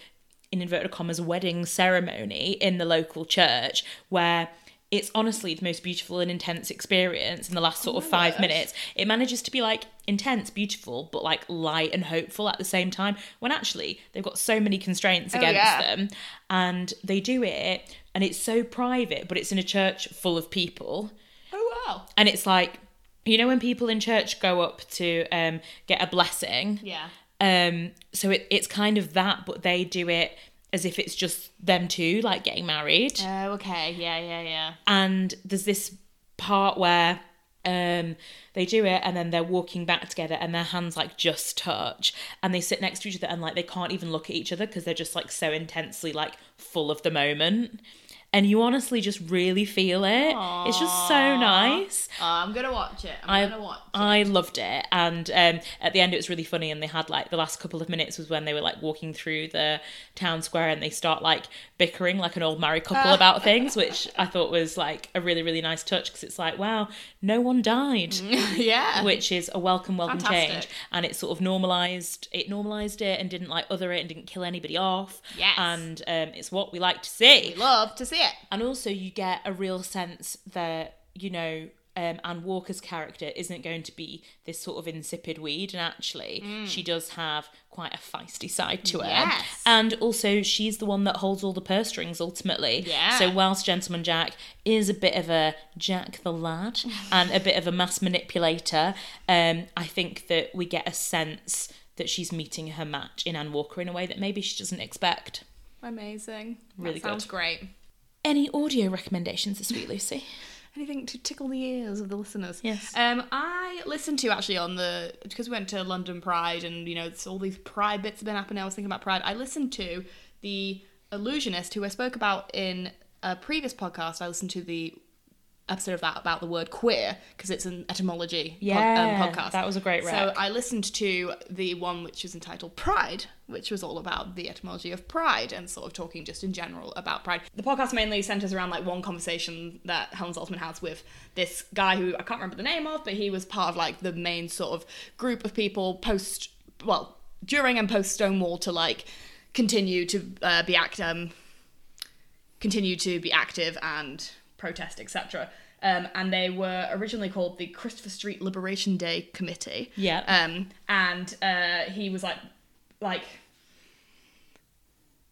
in inverted commas wedding ceremony in the local church where it's honestly the most beautiful and intense experience in the last sort of five word. minutes. It manages to be like intense, beautiful, but like light and hopeful at the same time. When actually they've got so many constraints against yeah. them, and they do it, and it's so private, but it's in a church full of people, Oh wow. and it's like, you know, when people in church go up to um, get a blessing, Yeah. um, so it, it's kind of that, but they do it as if it's just them two, like getting married. Oh okay. Yeah. Yeah. Yeah. And there's this part where um, they do it and then they're walking back together and their hands like just touch and they sit next to each other and like they can't even look at each other because they're just like so intensely like full of the moment. And you honestly just really feel it. It's just so nice. Oh, I'm gonna watch it. I'm I, gonna watch. I loved it, and um, at the end it was really funny. And they had like the last couple of minutes was when they were like walking through the town square, and they start like bickering like an old married couple about things, which I thought was like a really really nice touch because it's like wow, no one died, yeah. which is a welcome welcome Fantastic. change, and it sort of normalized it normalized it and didn't like other it and didn't kill anybody off. Yes. and um, it's what we like to see. We Love to see it. And also, you get a real sense that, you know, um, Anne Walker's character isn't going to be this sort of insipid weed, and actually, she does have quite a feisty side to her. Yes. And also, she's the one that holds all the purse strings ultimately. Yeah. So, whilst Gentleman Jack is a bit of a Jack the lad and a bit of a mass manipulator, um, I think that we get a sense that she's meeting her match in Anne Walker in a way that maybe she doesn't expect. Amazing. Really that sounds good. great. Any audio recommendations this week, Lucy? Anything to tickle the ears of the listeners. Yes. Um, I listened to actually on the because we went to London Pride and you know it's all these Pride bits have been happening. I was thinking about Pride. I listened to the Allusionist who I spoke about in a previous podcast. I listened to the episode of that about the word queer because it's an etymology pod- Yeah, um, podcast. that was a great So. I listened to the one which was entitled Pride, which was all about the etymology of pride and sort of talking just in general about pride. The podcast mainly centers around like one conversation that Helen Zaltzman has with this guy who I can't remember the name of, but he was part of like the main sort of group of people post, well, during and post Stonewall to like continue to uh, be act um continue to be active and protest, etc. Um, and they were originally called the Christopher Street Liberation Day Committee. Yeah. Um, and uh, he was like, like,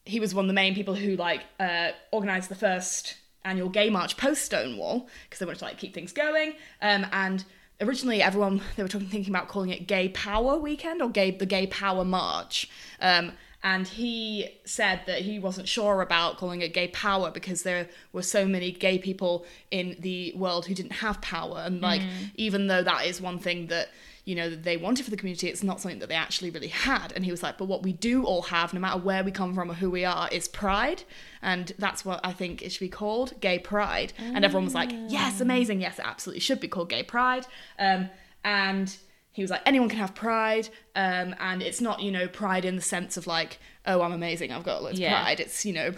he was one of the main people who like uh, organized the first annual gay march post Stonewall because they wanted to like keep things going. Um, and originally, everyone they were talking thinking about calling it Gay Power Weekend or Gay the Gay Power March. Um, and he said that he wasn't sure about calling it gay power because there were so many gay people in the world who didn't have power. And like even though that is one thing that you know that they wanted for the community it's not something that they actually really had. And he was like but what we do all have no matter where we come from or who we are is pride. And that's what i think it should be called gay pride. And everyone was like yes amazing. Yes it absolutely should be called gay pride. Um, and he was like anyone can have pride um, and it's not you know pride in the sense of like oh i'm amazing i've got loads Yeah. of pride it's you know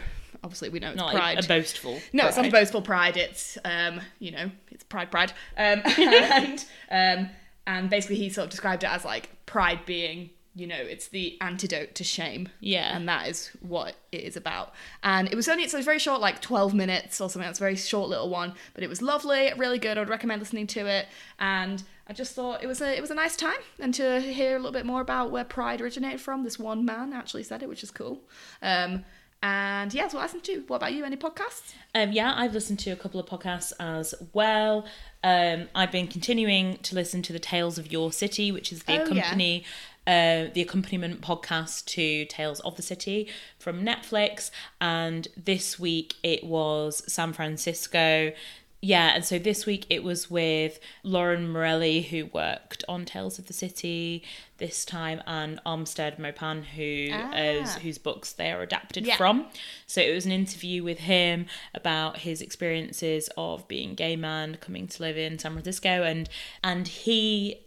obviously we know it's Not pride a boastful. no, it's not a boastful pride. It's um, you know, it's pride, pride. Um, and um, and basically he sort of described it as like pride being, you know, it's the antidote to shame. Yeah. And that is what it is about. And it was only, so it was very short, like 12 minutes or something. It's a very short little one, but it was lovely, really good. I would recommend listening to it. And I just thought it was a, it was a nice time and to hear a little bit more about where pride originated from. This one man actually said it, which is cool. Um, and yeah, that's what I listened to. What about you? Any podcasts? Um, yeah, I've listened to a couple of podcasts as well. Um, I've been continuing to listen to the Tales of Your City, which is the Oh, yeah. accompany, uh, the accompaniment podcast to Tales of the City from Netflix. And this week it was San Francisco. Yeah, and so this week it was with Lauren Morelli, who worked on Tales of the City this time, and Armistead Maupin, who is Ah. whose books they are adapted Yeah. from. So it was an interview with him about his experiences of being gay man coming to live in San Francisco, and and he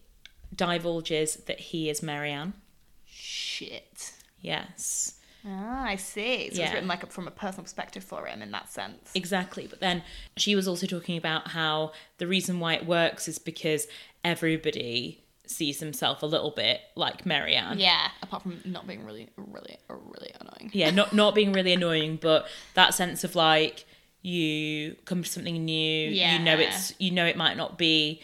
divulges that he is Marianne. Shit. Yes. Ah, I see. So Yeah. it's written like from a personal perspective for him in that sense. Exactly. But then she was also talking about how the reason why it works is because everybody sees himself a little bit like Marianne. Yeah. Apart from not being really, really, really annoying. yeah, not not being really annoying, but that sense of like you come to something new, Yeah. you know it's you know it might not be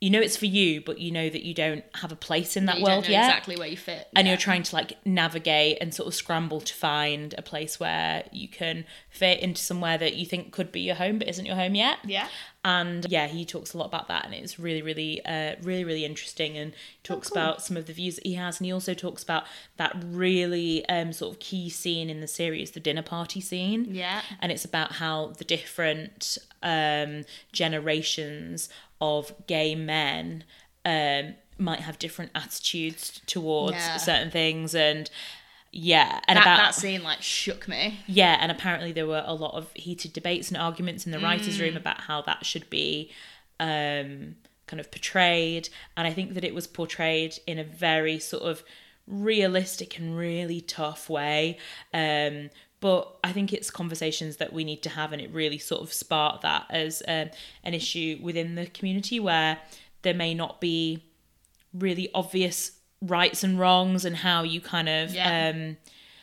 you know it's for you, but you know that you don't have a place in that world yet. exactly where you fit. And yeah. you're trying to like navigate and sort of scramble to find a place where you can fit into somewhere that you think could be your home but isn't your home yet. Yeah. And yeah, he talks a lot about that, and it's really, really, uh, really, really interesting. And talks Oh, cool. about some of the views that he has, and he also talks about that really um, sort of key scene in the series, the dinner party scene. Yeah. and it's about how the different um, generations of gay men um, might have different attitudes towards Yeah. certain things, and yeah, and That, about that scene like shook me. yeah, and apparently there were a lot of heated debates and arguments in the writers' Mm. room about how that should be um, kind of portrayed. And I think that it was portrayed in a very sort of realistic and really tough way. Um, but I think it's conversations that we need to have, and it really sort of sparked that as um, an issue within the community where there may not be really obvious rights and wrongs and how you kind of Yeah. um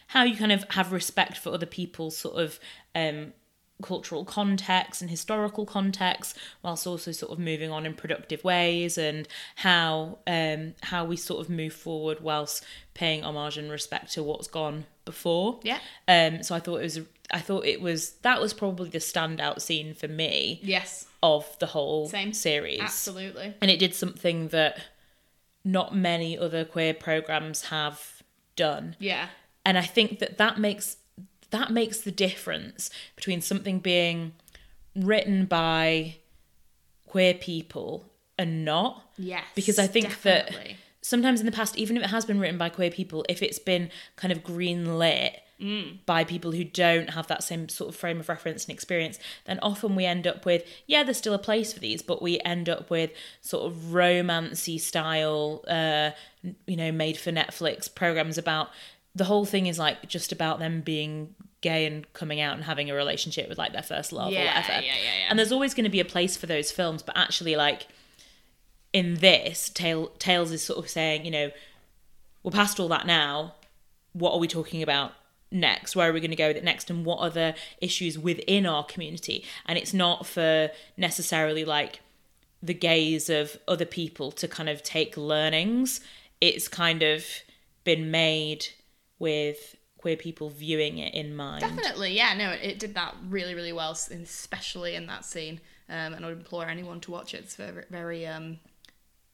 how you kind of have respect for other people's sort of um cultural context and historical context whilst also sort of moving on in productive ways and how um how we sort of move forward whilst paying homage and respect to what's gone before Yeah. um so i thought it was i thought it was that was probably the standout scene for me Yes. of the whole Same. series Absolutely. and it did something that not many other queer programs have done Yeah. and i think that that makes that makes the difference between something being written by queer people and not Yes. because i think that sometimes in the past even if it has been written by queer people if it's been kind of green lit by people who don't have that same sort of frame of reference and experience then often we end up with yeah there's still a place for these but we end up with sort of romancy style uh you know made for netflix programs about the whole thing is like just about them being gay and coming out and having a relationship with like their first love or whatever yeah, yeah, yeah. and there's always going to be a place for those films but actually like in this, Tale, Tales is sort of saying, you know, we're past all that now. What are we talking about next? Where are we going to go with it next? And what other issues within our community? And it's not for necessarily like the gaze of other people to kind of take learnings. It's kind of been made with queer people viewing it in mind. Definitely, yeah. No, it did that really, really well, especially in that scene. Um, and I would implore anyone to watch it. It's very, very um,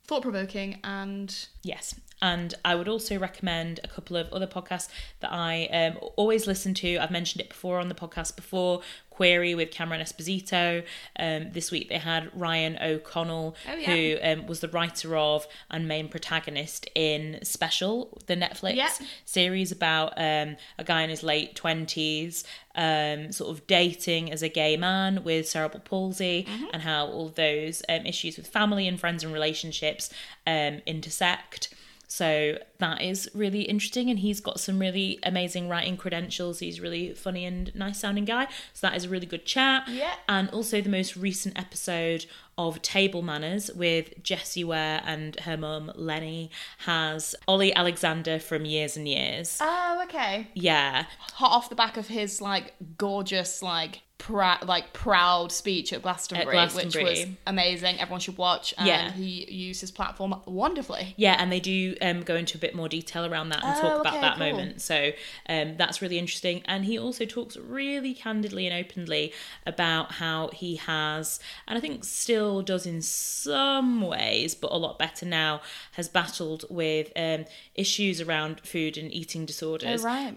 thought provoking and Yes. And I would also recommend a couple of other podcasts that I um, always listen to. I've mentioned it before on the podcast before. Queery with Cameron Esposito. Um, this week they had Ryan O'Connell, Oh, yeah. who um, was the writer of and main protagonist in Special, the Netflix Yeah. series about um, a guy in his late 20s, um, sort of dating as a gay man with cerebral palsy, Mm-hmm. and how all those um, issues with family and friends and relationships um, intersect. So that is really interesting, and he's got some really amazing writing credentials. He's really funny and nice sounding guy. So that is a really good chat. Yeah. And also the most recent episode of Table Manners with Jessie Ware and her mum Lennie has Ollie Alexander from Years and Years. oh, okay. Yeah. Hot off the back of his like gorgeous like prou- like proud speech at Glastonbury, At which was amazing. Everyone should watch. And Yeah. he used his platform wonderfully. Yeah, and they do um, go into a bit more detail around that and Oh, talk about okay, that cool. moment. So um, that's really interesting. And he also talks really candidly and openly about how he has, and I think still does in some ways, but a lot better now, has battled with um, issues around food and eating disorders. Oh, right.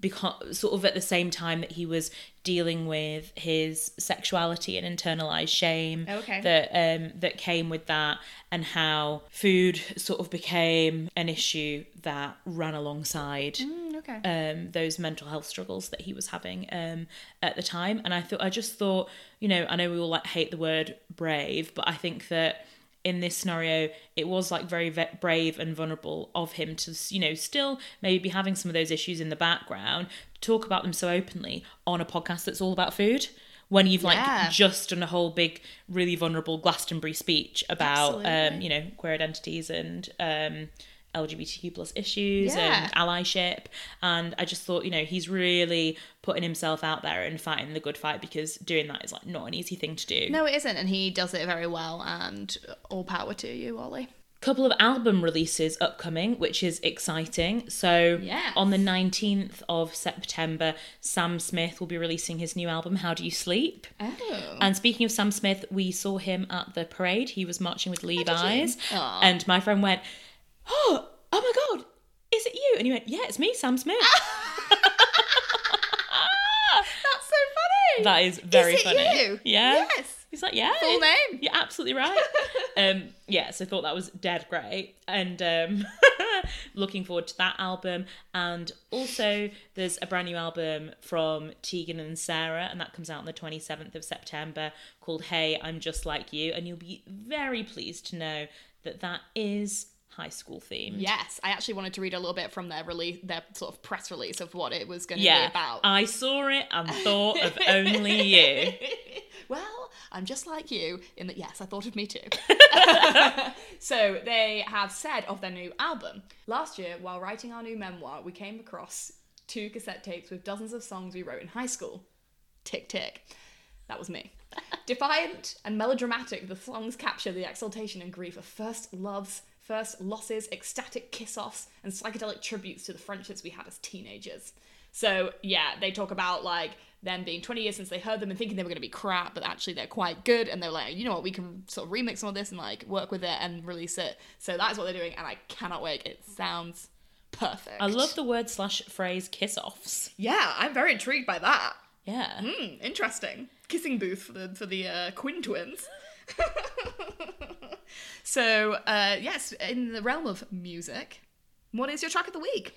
Because sort of at the same time that he was dealing with his sexuality and internalized shame Oh, Okay. that um that came with that and how food sort of became an issue that ran alongside Mm, okay. um, those mental health struggles that he was having um, at the time. And I thought, I just thought, you know, I know we all like hate the word brave, but I think that in this scenario, it was like very ve- brave and vulnerable of him to, you know, still maybe be having some of those issues in the background, talk about them so openly on a podcast that's all about food. When you've like Yeah. just done a whole big, really vulnerable Glastonbury speech about, um, you know, queer identities and um, LGBTQ plus issues Yeah. and allyship. And I just thought, you know, he's really putting himself out there and fighting the good fight because doing that is like not an easy thing to do. no, it isn't, and he does it very well. And all power to you, Ollie. Couple of album releases upcoming, which is exciting. So Yes. on the 19th of September, Sam Smith will be releasing his new album, How Do You Sleep? Oh. And speaking of Sam Smith, we saw him at the parade. He was marching with oh, Levi's. Aw. And my friend went, Oh, oh my God, is it you? And he went, Yeah, it's me, Sam Smith. That's so funny. That is very Is it funny. you? Yeah. Yes. He's like, yeah. Full name. You're absolutely right. um, yeah, so I thought that was dead great. And um, looking forward to that album. And also, there's a brand new album from Tegan and Sara, and that comes out on the 27th of September called Hey, I'm Just Like You. And you'll be very pleased to know that that is high school themed. Yes, I actually wanted to read a little bit from their release, their sort of press release of what it was going to Yeah, be about. I saw it and thought of only you. well, I'm just like you in that. Yes, I thought of me too. so they have said of their new album. Last year, while writing our new memoir, we came across two cassette tapes with dozens of songs we wrote in high school. Tick tick. That was me. Defiant and melodramatic, the songs capture the exultation and grief of first loves, first losses, ecstatic kiss offs, and psychedelic tributes to the friendships we had as teenagers. So, yeah, they talk about like them being 20 years since they heard them and thinking they were going to be crap, but actually they're quite good. And they're like, you know what, we can sort of remix some of this and like work with it and release it. So, that is what they're doing, and I cannot wait. It sounds perfect. I love the word slash phrase kiss offs. Yeah, I'm very intrigued by that. Yeah. Hmm, interesting. Kissing booth for the for the uh, Quin twins. So uh, yes, in the realm of music, what is your track of the week?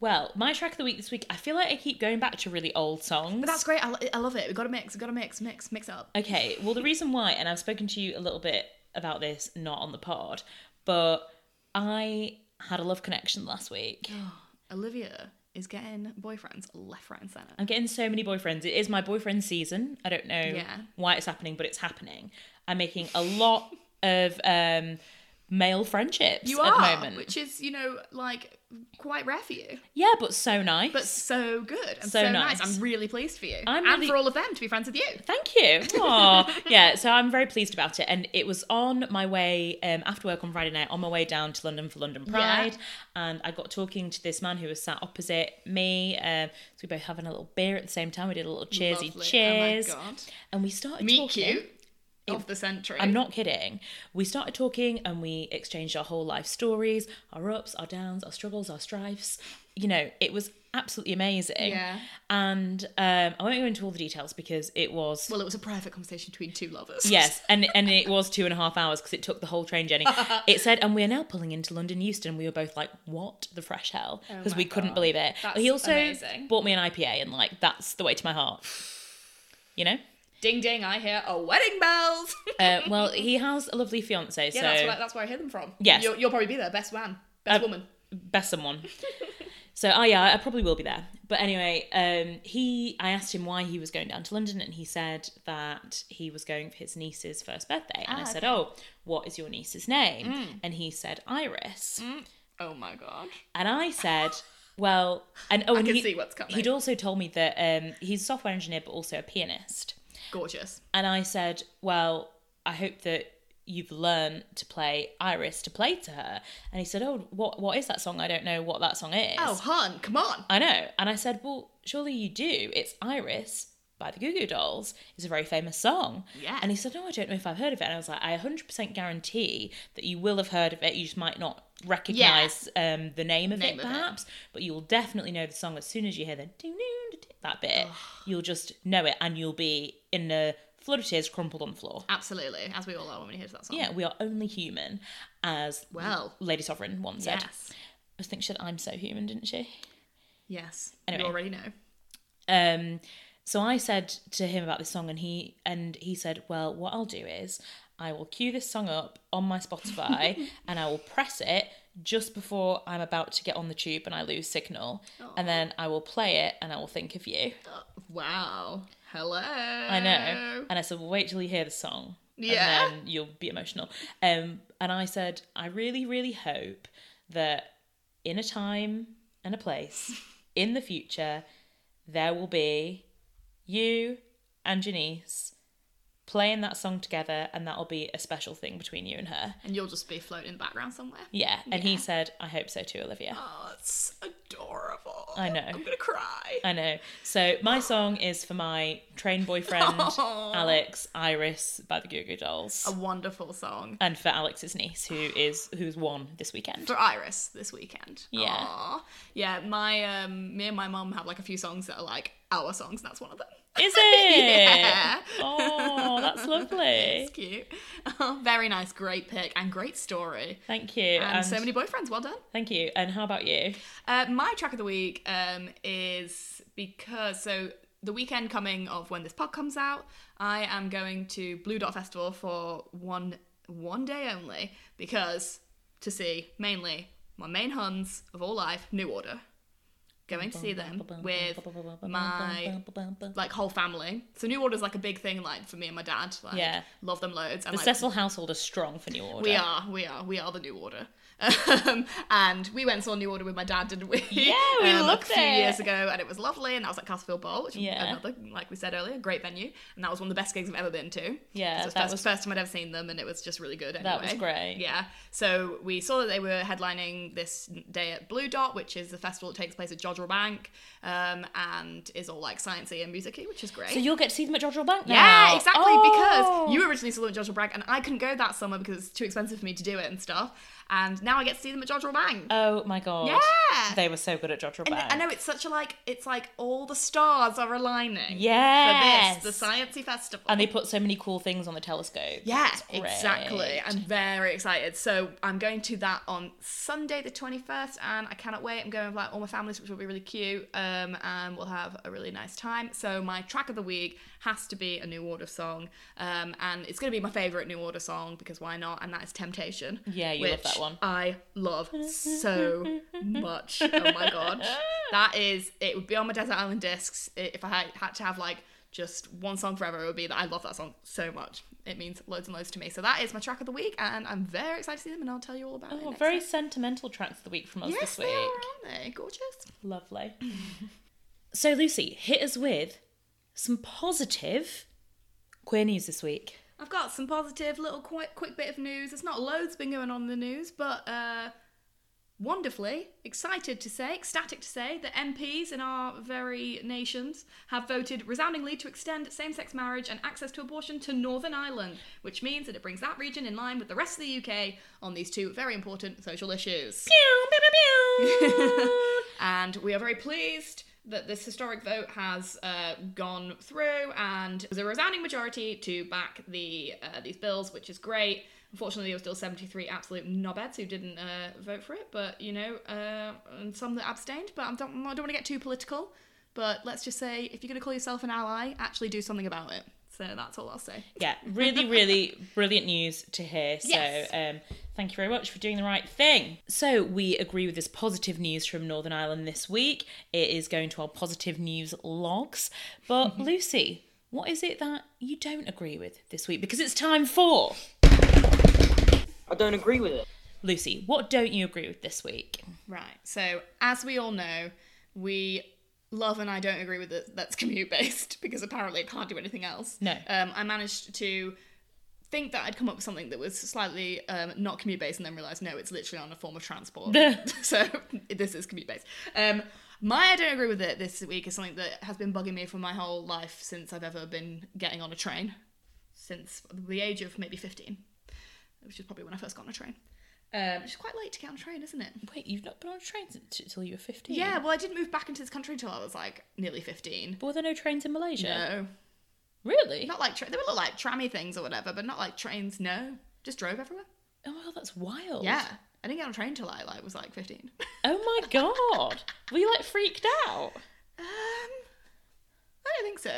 Well, my track of the week this week, I feel like I keep going back to really old songs. But that's great. I, I love it. We've got to mix. We've got to mix, mix, mix it up. Okay, well, the reason why, and I've spoken to you a little bit about this, not on the pod, but I had a love connection last week. Olivia is getting boyfriends left, right, and center. I'm getting so many boyfriends. It is my boyfriend season. I don't know Yeah. why it's happening, but it's happening. I'm making a lot of um, male friendships You at are, the moment. which is you know like quite rare for you, Yeah, but so nice. but so good and So so, nice. nice. I'm really pleased for you, I'm and really- for all of them to be friends with you. Thank you. Yeah, so I'm very pleased about it. And it was on my way um, after work on Friday night, on my way down to London for London Pride. And I got talking to this man who was sat opposite me. Um, so we both having a little beer at the same time. We did a little cheersy Lovely. cheers. Oh my god. And we started Meet talking. cute of the century. I'm not kidding. We started talking and we exchanged our whole life stories, our ups, our downs, our struggles, our strifes. You know, it was absolutely amazing. Yeah. And um, I won't go into all the details because it was Well, it was a private conversation between two lovers. Yes, and and it was two and a half hours because it took the whole train journey. it said, and we're now pulling into London Euston. We were both like, "What the fresh hell?" Because Oh we couldn't believe it. That's he also amazing. bought me an IPA, and like that's the way to my heart. You know. Ding ding! I hear a wedding bells. Uh, well, he has a lovely fiance, yeah, so that's where that's where I hear them from. Yes. you'll, you'll probably be there. Best man, best Uh, woman. best someone. so, oh yeah, I probably will be there. But anyway, um, he, I asked him why he was going down to London, and he said that he was going for his niece's first birthday. And I Ah, said, okay. Mm. "Oh, what is your niece's name?" And he said, "Iris." Oh my god. And I said, well, and oh, I and can he, see what's coming. he'd also told me that um, he's a software engineer, but also a pianist. Gorgeous. And I said, well, I hope that you've learned to play Iris to play to her. And he said, oh, what what is that song? I don't know what that song is. Oh, hun, come on. I know. And I said, well, surely you do. It's Iris by the Goo Goo Dolls. It's a very famous song. Yeah. And he said, no, I don't know if I've heard of it. And I was like, I 100% guarantee that you will have heard of it. You just might not recognize um, the name of Name it, of it. perhaps, but you will definitely know the song as soon as you hear the that bit. You'll just know it and you'll be in a flood of tears crumpled on the floor. Absolutely, as we all are when we hear that song. Yeah, we are only human, as Well. Lady Sovereign once said. Yes. I think she said, I'm so human, didn't she? Yes. Anyway. You already know. Um, so I said to him about this song, and he and he said, "Well, what I'll do is I will cue this song up on my Spotify, and I will press it just before I'm about to get on the tube and I lose signal, and then I will play it, and I will think of you." Wow. Hello. I know, and I said, "Well, wait till you hear the song." Yeah. and then you'll be emotional. Um, and I said, I really, really hope that in a time and a place in the future, there will be you and Janice playing that song together, and that'll be a special thing between you and her. And you'll just be floating in the background somewhere. Yeah. And he said, I hope so too, Olivia. Oh, it's adorable. I know. I'm gonna cry. I know. So my song is for my train boyfriend. Alex Iris by the Goo Goo Dolls. A wonderful song. and for Alex's niece, who is who's won this weekend. For Iris this weekend. Yeah. Aw. Yeah, my um me and my mum have like a few songs that are like our songs, and that's one of them. Is it? Yeah. Oh, that's lovely. It's cute. Oh, very nice, great pick, and great story. Thank you. And, And so many boyfriends, well done. thank you. And how about you? Uh, my track of the week um, is because so the weekend coming of when this pod comes out, I am going to Blue Dot Festival for one one day only because to see mainly my main Huns of all life, New Order. Going to see them with my like whole family. So New Order's like a big thing like for me and my dad. Like, Yeah. love them loads. And The like, Cecil household is strong for New Order. we are, we are, we are the New Order. Um, and we went and saw New Order with my dad, didn't we? Yeah, we um, loved a few it. years ago, and it was lovely. And that was at Castlefield Bowl, which Yeah. was another, like we said earlier, great venue. And that was one of the best gigs I've ever been to. Yeah, it was that first, was- first time I'd ever seen them, and it was just really good. Anyway. That was great. Yeah. So we saw that they were headlining this day at Blue Dot, which is the festival that takes place at Jodrell Bank, um, and is all like sciencey and musicy, which is great. So you'll get to see them at Jodrell Bank now. Yeah, exactly. Oh. Because you originally saw them at Jodrell Bank, and I couldn't go that summer because it's too expensive for me to do it and stuff. And now I get to see them at Jodrell Bank. Oh my god. Yeah. They were so good at Jodrell Bank. I know it's such a like, it's like all the stars are aligning. Yes. For this, the Sciencey Festival. And they put so many cool things on the telescope. Yeah, exactly. I'm very excited. So I'm going to that on Sunday the 21st, and I cannot wait. I'm going with like all my families, which will be really cute. Um, and we'll have a really nice time. So my track of the week has to be a New Order song, um, and it's going to be my favorite New Order song because why not? And that is Temptation. Yeah, you love that one. I love so much. Oh my god, that is. It would be on my Desert Island discs if I had, had to have like just one song forever It would be that I love that song so much. It means loads and loads to me. So that is my track of the week, and I'm very excited to see them, and I'll tell you all about it. Oh, next very time. sentimental tracks of the week from us yes, this they week. are, aren't they? Gorgeous. Lovely. so, Lucy, hit us with some positive queer news this week. I've got some positive little quick quick bit of news. It's not loads been going on in the news, but uh, wonderfully excited to say, ecstatic to say, that MPs in our very nations have voted resoundingly to extend same-sex marriage and access to abortion to Northern Ireland, which means that it brings that region in line with the rest of the UK on these two very important social issues. Pew, pew, pew. and we are very pleased that this historic vote has uh, gone through and there's a resounding majority to back the uh, these bills, which is great. Unfortunately, there were still 73 absolute knobheads who didn't uh, vote for it, but you know, uh, and some that abstained. But I don't, I don't want to get too political. But let's just say, if you're going to call yourself an ally, actually do something about it. So that's all I'll say. yeah, really, really brilliant news to hear. Yes. So, um, thank you very much for doing the right thing. So, we agree with this positive news from Northern Ireland this week. It is going to our positive news logs. But, Lucy, what is it that you don't agree with this week? Because it's time for. I don't agree with it. Lucy, what don't you agree with this week? Right. So, as we all know, we love and I don't agree with it that's commute based because apparently it can't do anything else. No. Um, I managed to think that I'd come up with something that was slightly um, not commute based and then realised no, it's literally on a form of transport. so, this is commute based. Um, my I don't agree with it this week is something that has been bugging me for my whole life since I've ever been getting on a train. Since the age of maybe 15, which is probably when I first got on a train. Um, it's quite late to get on a train, isn't it? Wait, you've not been on a train since- until you were 15? Yeah, well, I didn't move back into this country until I was like nearly 15. But were there no trains in Malaysia? No. Really? Not like, tra- they were like trammy things or whatever, but not like trains, no. Just drove everywhere. Oh my god, that's wild. Yeah. I didn't get on a train till I like, was like 15. Oh my god. Were you like freaked out? um, I don't think so.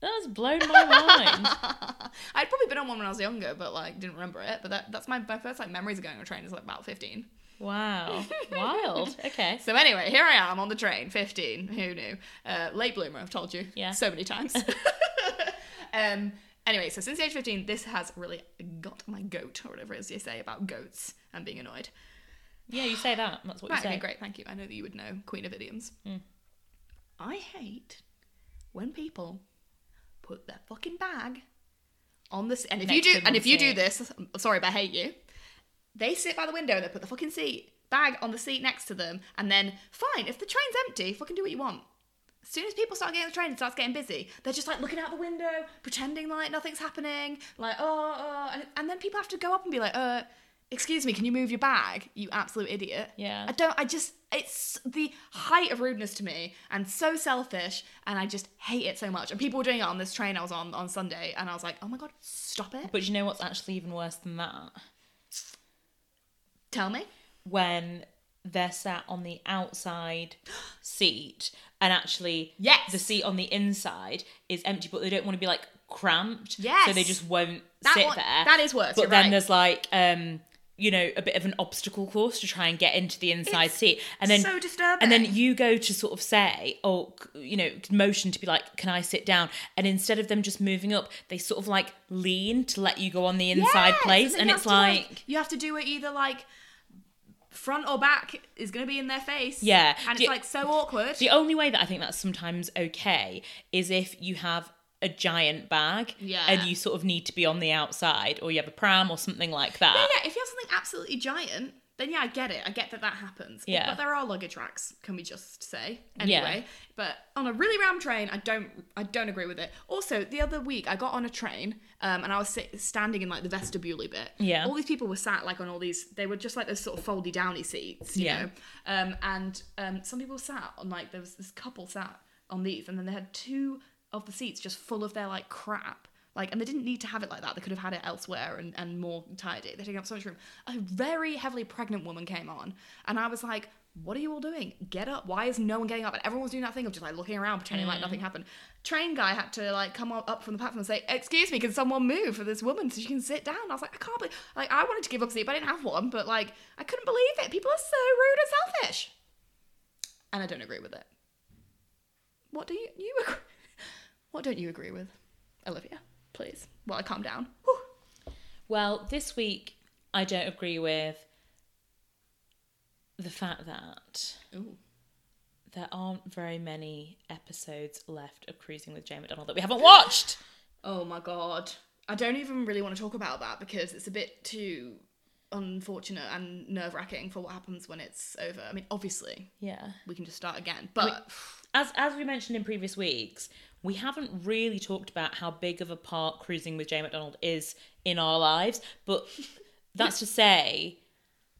That has blown my mind. I'd probably been on one when I was younger, but like didn't remember it. But that, that's my, my first like memories of going on a train is like about 15. Wow. Wild. Okay. So anyway, here I am on the train, 15. Who knew? Uh, late bloomer, I've told you. Yeah. So many times. um. Anyway, so since the age of 15, this has really got my goat, or whatever it is you say about goats and being annoyed. Yeah, you say that. That's what Right, you okay, say. great, thank you. I know that you would know Queen of Idioms. Hmm. I hate when people put their fucking bag on the s- and if Next you do and if you do this, sorry, but I hate you. They sit by the window and they put the fucking seat bag on the seat next to them, and then fine, if the train's empty, fucking do what you want. As soon as people start getting on the train and starts getting busy, they're just like looking out the window, pretending like nothing's happening, like oh, oh and, and then people have to go up and be like, uh, excuse me, can you move your bag, you absolute idiot. Yeah. I don't. I just. It's the height of rudeness to me, and so selfish, and I just hate it so much. And people were doing it on this train I was on on Sunday, and I was like, oh my god, stop it. But you know what's actually even worse than that? Tell me. When they're sat on the outside seat and actually Yes. the seat on the inside is empty, but they don't want to be like cramped. Yes. So they just won't That sit one- there. that is worse, But then right. there's like um you know, a bit of an obstacle course to try and get into the inside It's seat. And then so disturbing. And then you go to sort of say, oh, c- you know, motion to be like, can I sit down? And instead of them just moving up, they sort of like lean to let you go on the inside Yes, place. And it's to, like, you have to do it either like front or back is going to be in their face. Yeah. and it's like so awkward. the only way that I think that's sometimes okay is if you have a giant bag Yeah. and you sort of need to be on the outside or you have a pram or something like that. Yeah, yeah, if you have something absolutely giant, then yeah, I get it. I get that that happens. Yeah. But there are luggage racks, can we just say? Anyway, Yeah. But on a really round train, I don't, I don't agree with it. Also, the other week I got on a train, um, and I was sit- standing in like the vestibule bit. Yeah. All these people were sat like on all these. They were just like those sort of foldy downy seats. You Yeah. Know? Um, and um, some people sat on like there was this couple sat on these, and then they had two of the seats just full of their like crap. Like, and they didn't need to have it like that. They could have had it elsewhere and, and more tidy. They're taking up so much room. A very heavily pregnant woman came on, and I was like, "What are you all doing? Get up! Why is no one getting up?" And everyone was doing that thing of just like looking around, pretending like nothing mm. happened. Train guy had to like come up from the platform and say, "Excuse me, can someone move for this woman so she can sit down?" I was like, "I can't believe." Like, I wanted to give up a seat, but I didn't have one. But like, I couldn't believe it. People are so rude and selfish, and I don't agree with it. What do you you agree? What don't you agree with, Olivia? Please. while I calm down. Whew. Well, this week I don't agree with the fact that Ooh. there aren't very many episodes left of Cruising with Jane McDonald that we haven't watched. Oh my god. I don't even really want to talk about that because it's a bit too unfortunate and nerve wracking for what happens when it's over. I mean, obviously, Yeah. we can just start again, but As as we mentioned in previous weeks, we haven't really talked about how big of a part Cruising with Jane McDonald is in our lives, but that's to say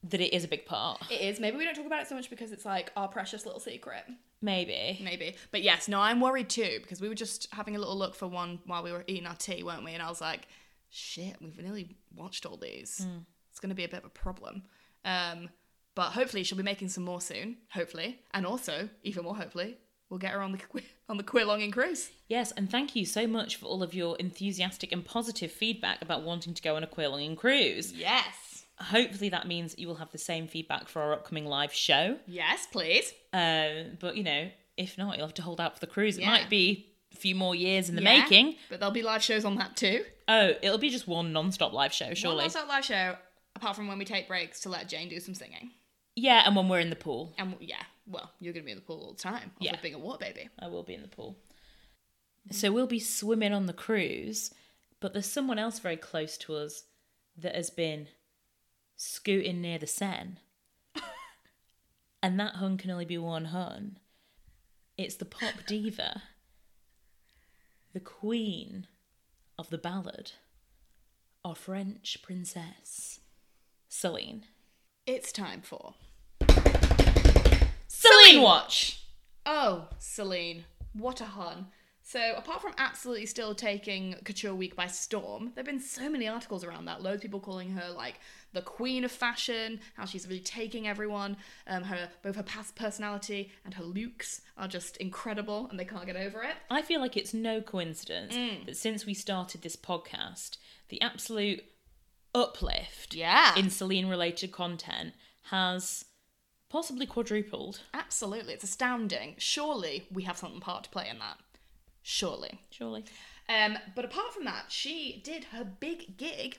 that it is a big part. it is. Maybe we don't talk about it so much because it's like our precious little secret. Maybe. Maybe. But yes, no, I'm worried too because we were just having a little look for one while we were eating our tea, weren't we? And I was like, shit, we've nearly watched all these. It's going to be a bit of a problem. Um, but hopefully she'll be making some more soon, hopefully. And also, even more hopefully, we'll get her on the on the queer longing cruise. Yes, and thank you so much for all of your enthusiastic and positive feedback about wanting to go on a queer longing cruise. Yes. Hopefully that means you will have the same feedback for our upcoming live show. Yes, please. Um, but you know, if not, you'll have to hold out for the cruise. It might be a few more years in the Yeah, making. But there'll be live shows on that too. Oh, it'll be just one non-stop live show, One surely. last live show, apart from when we take breaks to let Jane do some singing. Yeah, and when we're in the pool, And yeah, well, you're going to be in the pool all the time. Yeah. Yeah. Being a water baby. I will be in the pool. Mm-hmm. So we'll be swimming on the cruise, but there's someone else very close to us that has been scooting near the Seine. and that hun can only be one hun. It's the pop diva, the queen of the ballad, our French princess, Celine. It's time for. Celine Watch! Oh, Celine, what a hun. So, apart from absolutely still taking Couture Week by storm, there have been so many articles around that. Loads of people calling her like the queen of fashion, how she's really taking everyone. Um, her both her past personality and her looks are just incredible, and they can't get over it. I feel like it's no coincidence that since we started this podcast, the absolute uplift Yeah, in Celine related content has possibly quadrupled. absolutely, it's astounding. Surely we have something part to play in that. Surely. Surely. Um, but apart from that, she did her big gig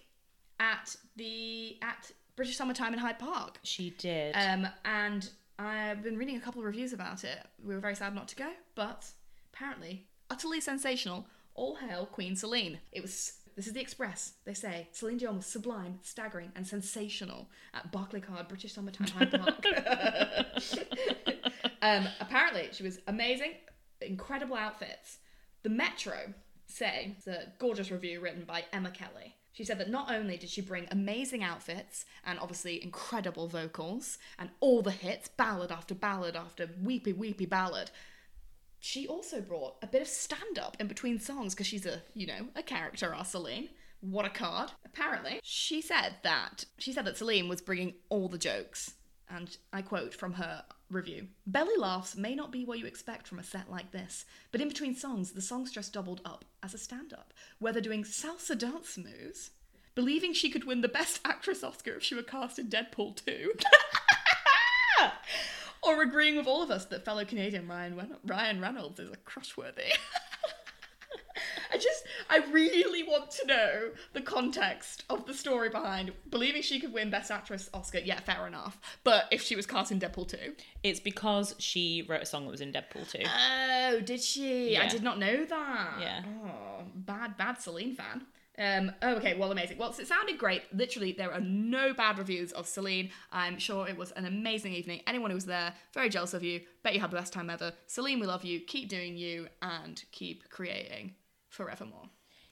at the at British Summertime in Hyde Park. She did. Um, and I've been reading a couple of reviews about it. We were very sad not to go, but apparently utterly sensational. All hail Queen Celine. It was. This is the Express. They say Celine Dion was sublime, staggering, and sensational at Barclaycard British Summertime Hyde Park. um, apparently, she was amazing, incredible outfits. The Metro say it's a gorgeous review written by Emma Kelly. She said that not only did she bring amazing outfits and obviously incredible vocals and all the hits, ballad after ballad after weepy weepy ballad, she also brought a bit of stand up in between songs because she's a, you know, a character, our Celine. What a card. Apparently, she said that she said that Celine was bringing all the jokes. And I quote from her review Belly laughs may not be what you expect from a set like this, but in between songs, the songstress doubled up as a stand up, whether doing salsa dance moves, believing she could win the Best Actress Oscar if she were cast in Deadpool 2. or agreeing with all of us that fellow Canadian Ryan Ren- Ryan Reynolds is a crushworthy. I just, I really want to know the context of the story behind believing she could win Best Actress Oscar. Yeah, fair enough. But if she was cast in Deadpool 2. it's because she wrote a song that was in Deadpool too. Oh, did she? I did not know that. Yeah. Oh, bad, bad Celine fan. Um, oh, okay, well, amazing. Well, it sounded great. Literally, there are no bad reviews of Celine. I'm sure it was an amazing evening. Anyone who was there, very jealous of you. Bet you had the best time ever. Celine, we love you. Keep doing you and keep creating forevermore.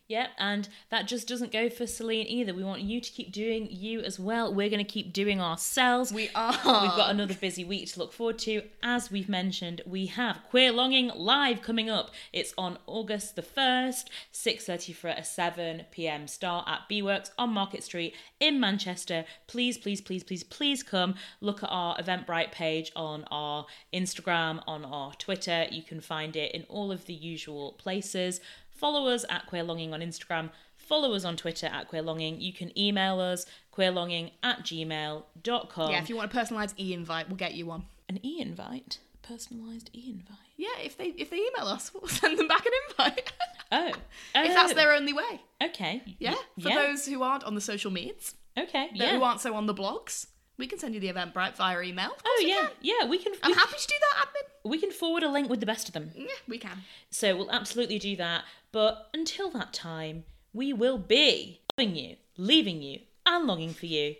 Yep, and that just doesn't go for Celine either. We want you to keep doing you as well. We're going to keep doing ourselves. We are. We've got another busy week to look forward to. As we've mentioned, we have Queer Longing live coming up. It's on August the 1st, 6.30 for a 7 p.m. start at B-Works on Market Street in Manchester. Please, please, please, please, please come look at our Eventbrite page on our Instagram, on our Twitter. You can find it in all of the usual places. Follow us at Queer Longing on Instagram. Follow us on Twitter at Queer Longing. You can email us queerlonging at gmail.com. Yeah, if you want a personalised e invite, we'll get you one. An e invite? personalised e-invite. Yeah, if they if they email us, we'll send them back an invite. Oh, if that's Oh, their only way. okay. Yeah. For yeah. those who aren't on the social medias, Okay. Yeah. who aren't so on the blogs, we can send you the Eventbrite via email. Oh yeah, yeah. We can. I'm We, happy to do that, admin. we can forward a link with the best of them. Yeah, we can. So we'll absolutely do that. But until that time, we will be loving you, leaving you, and longing for you.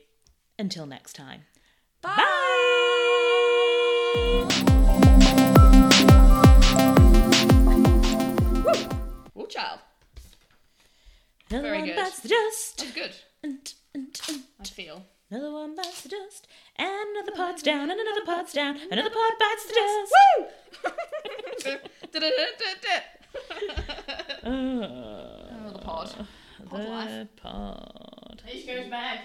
Until next time. Bye. Oh, child. Very good. dust. That's good. And, and, and. I feel. Another one bites the dust. And another pod's down. And another pod's down. Another pod bites the dust. oh, the pod. Pod life. The pod. There she goes, bag.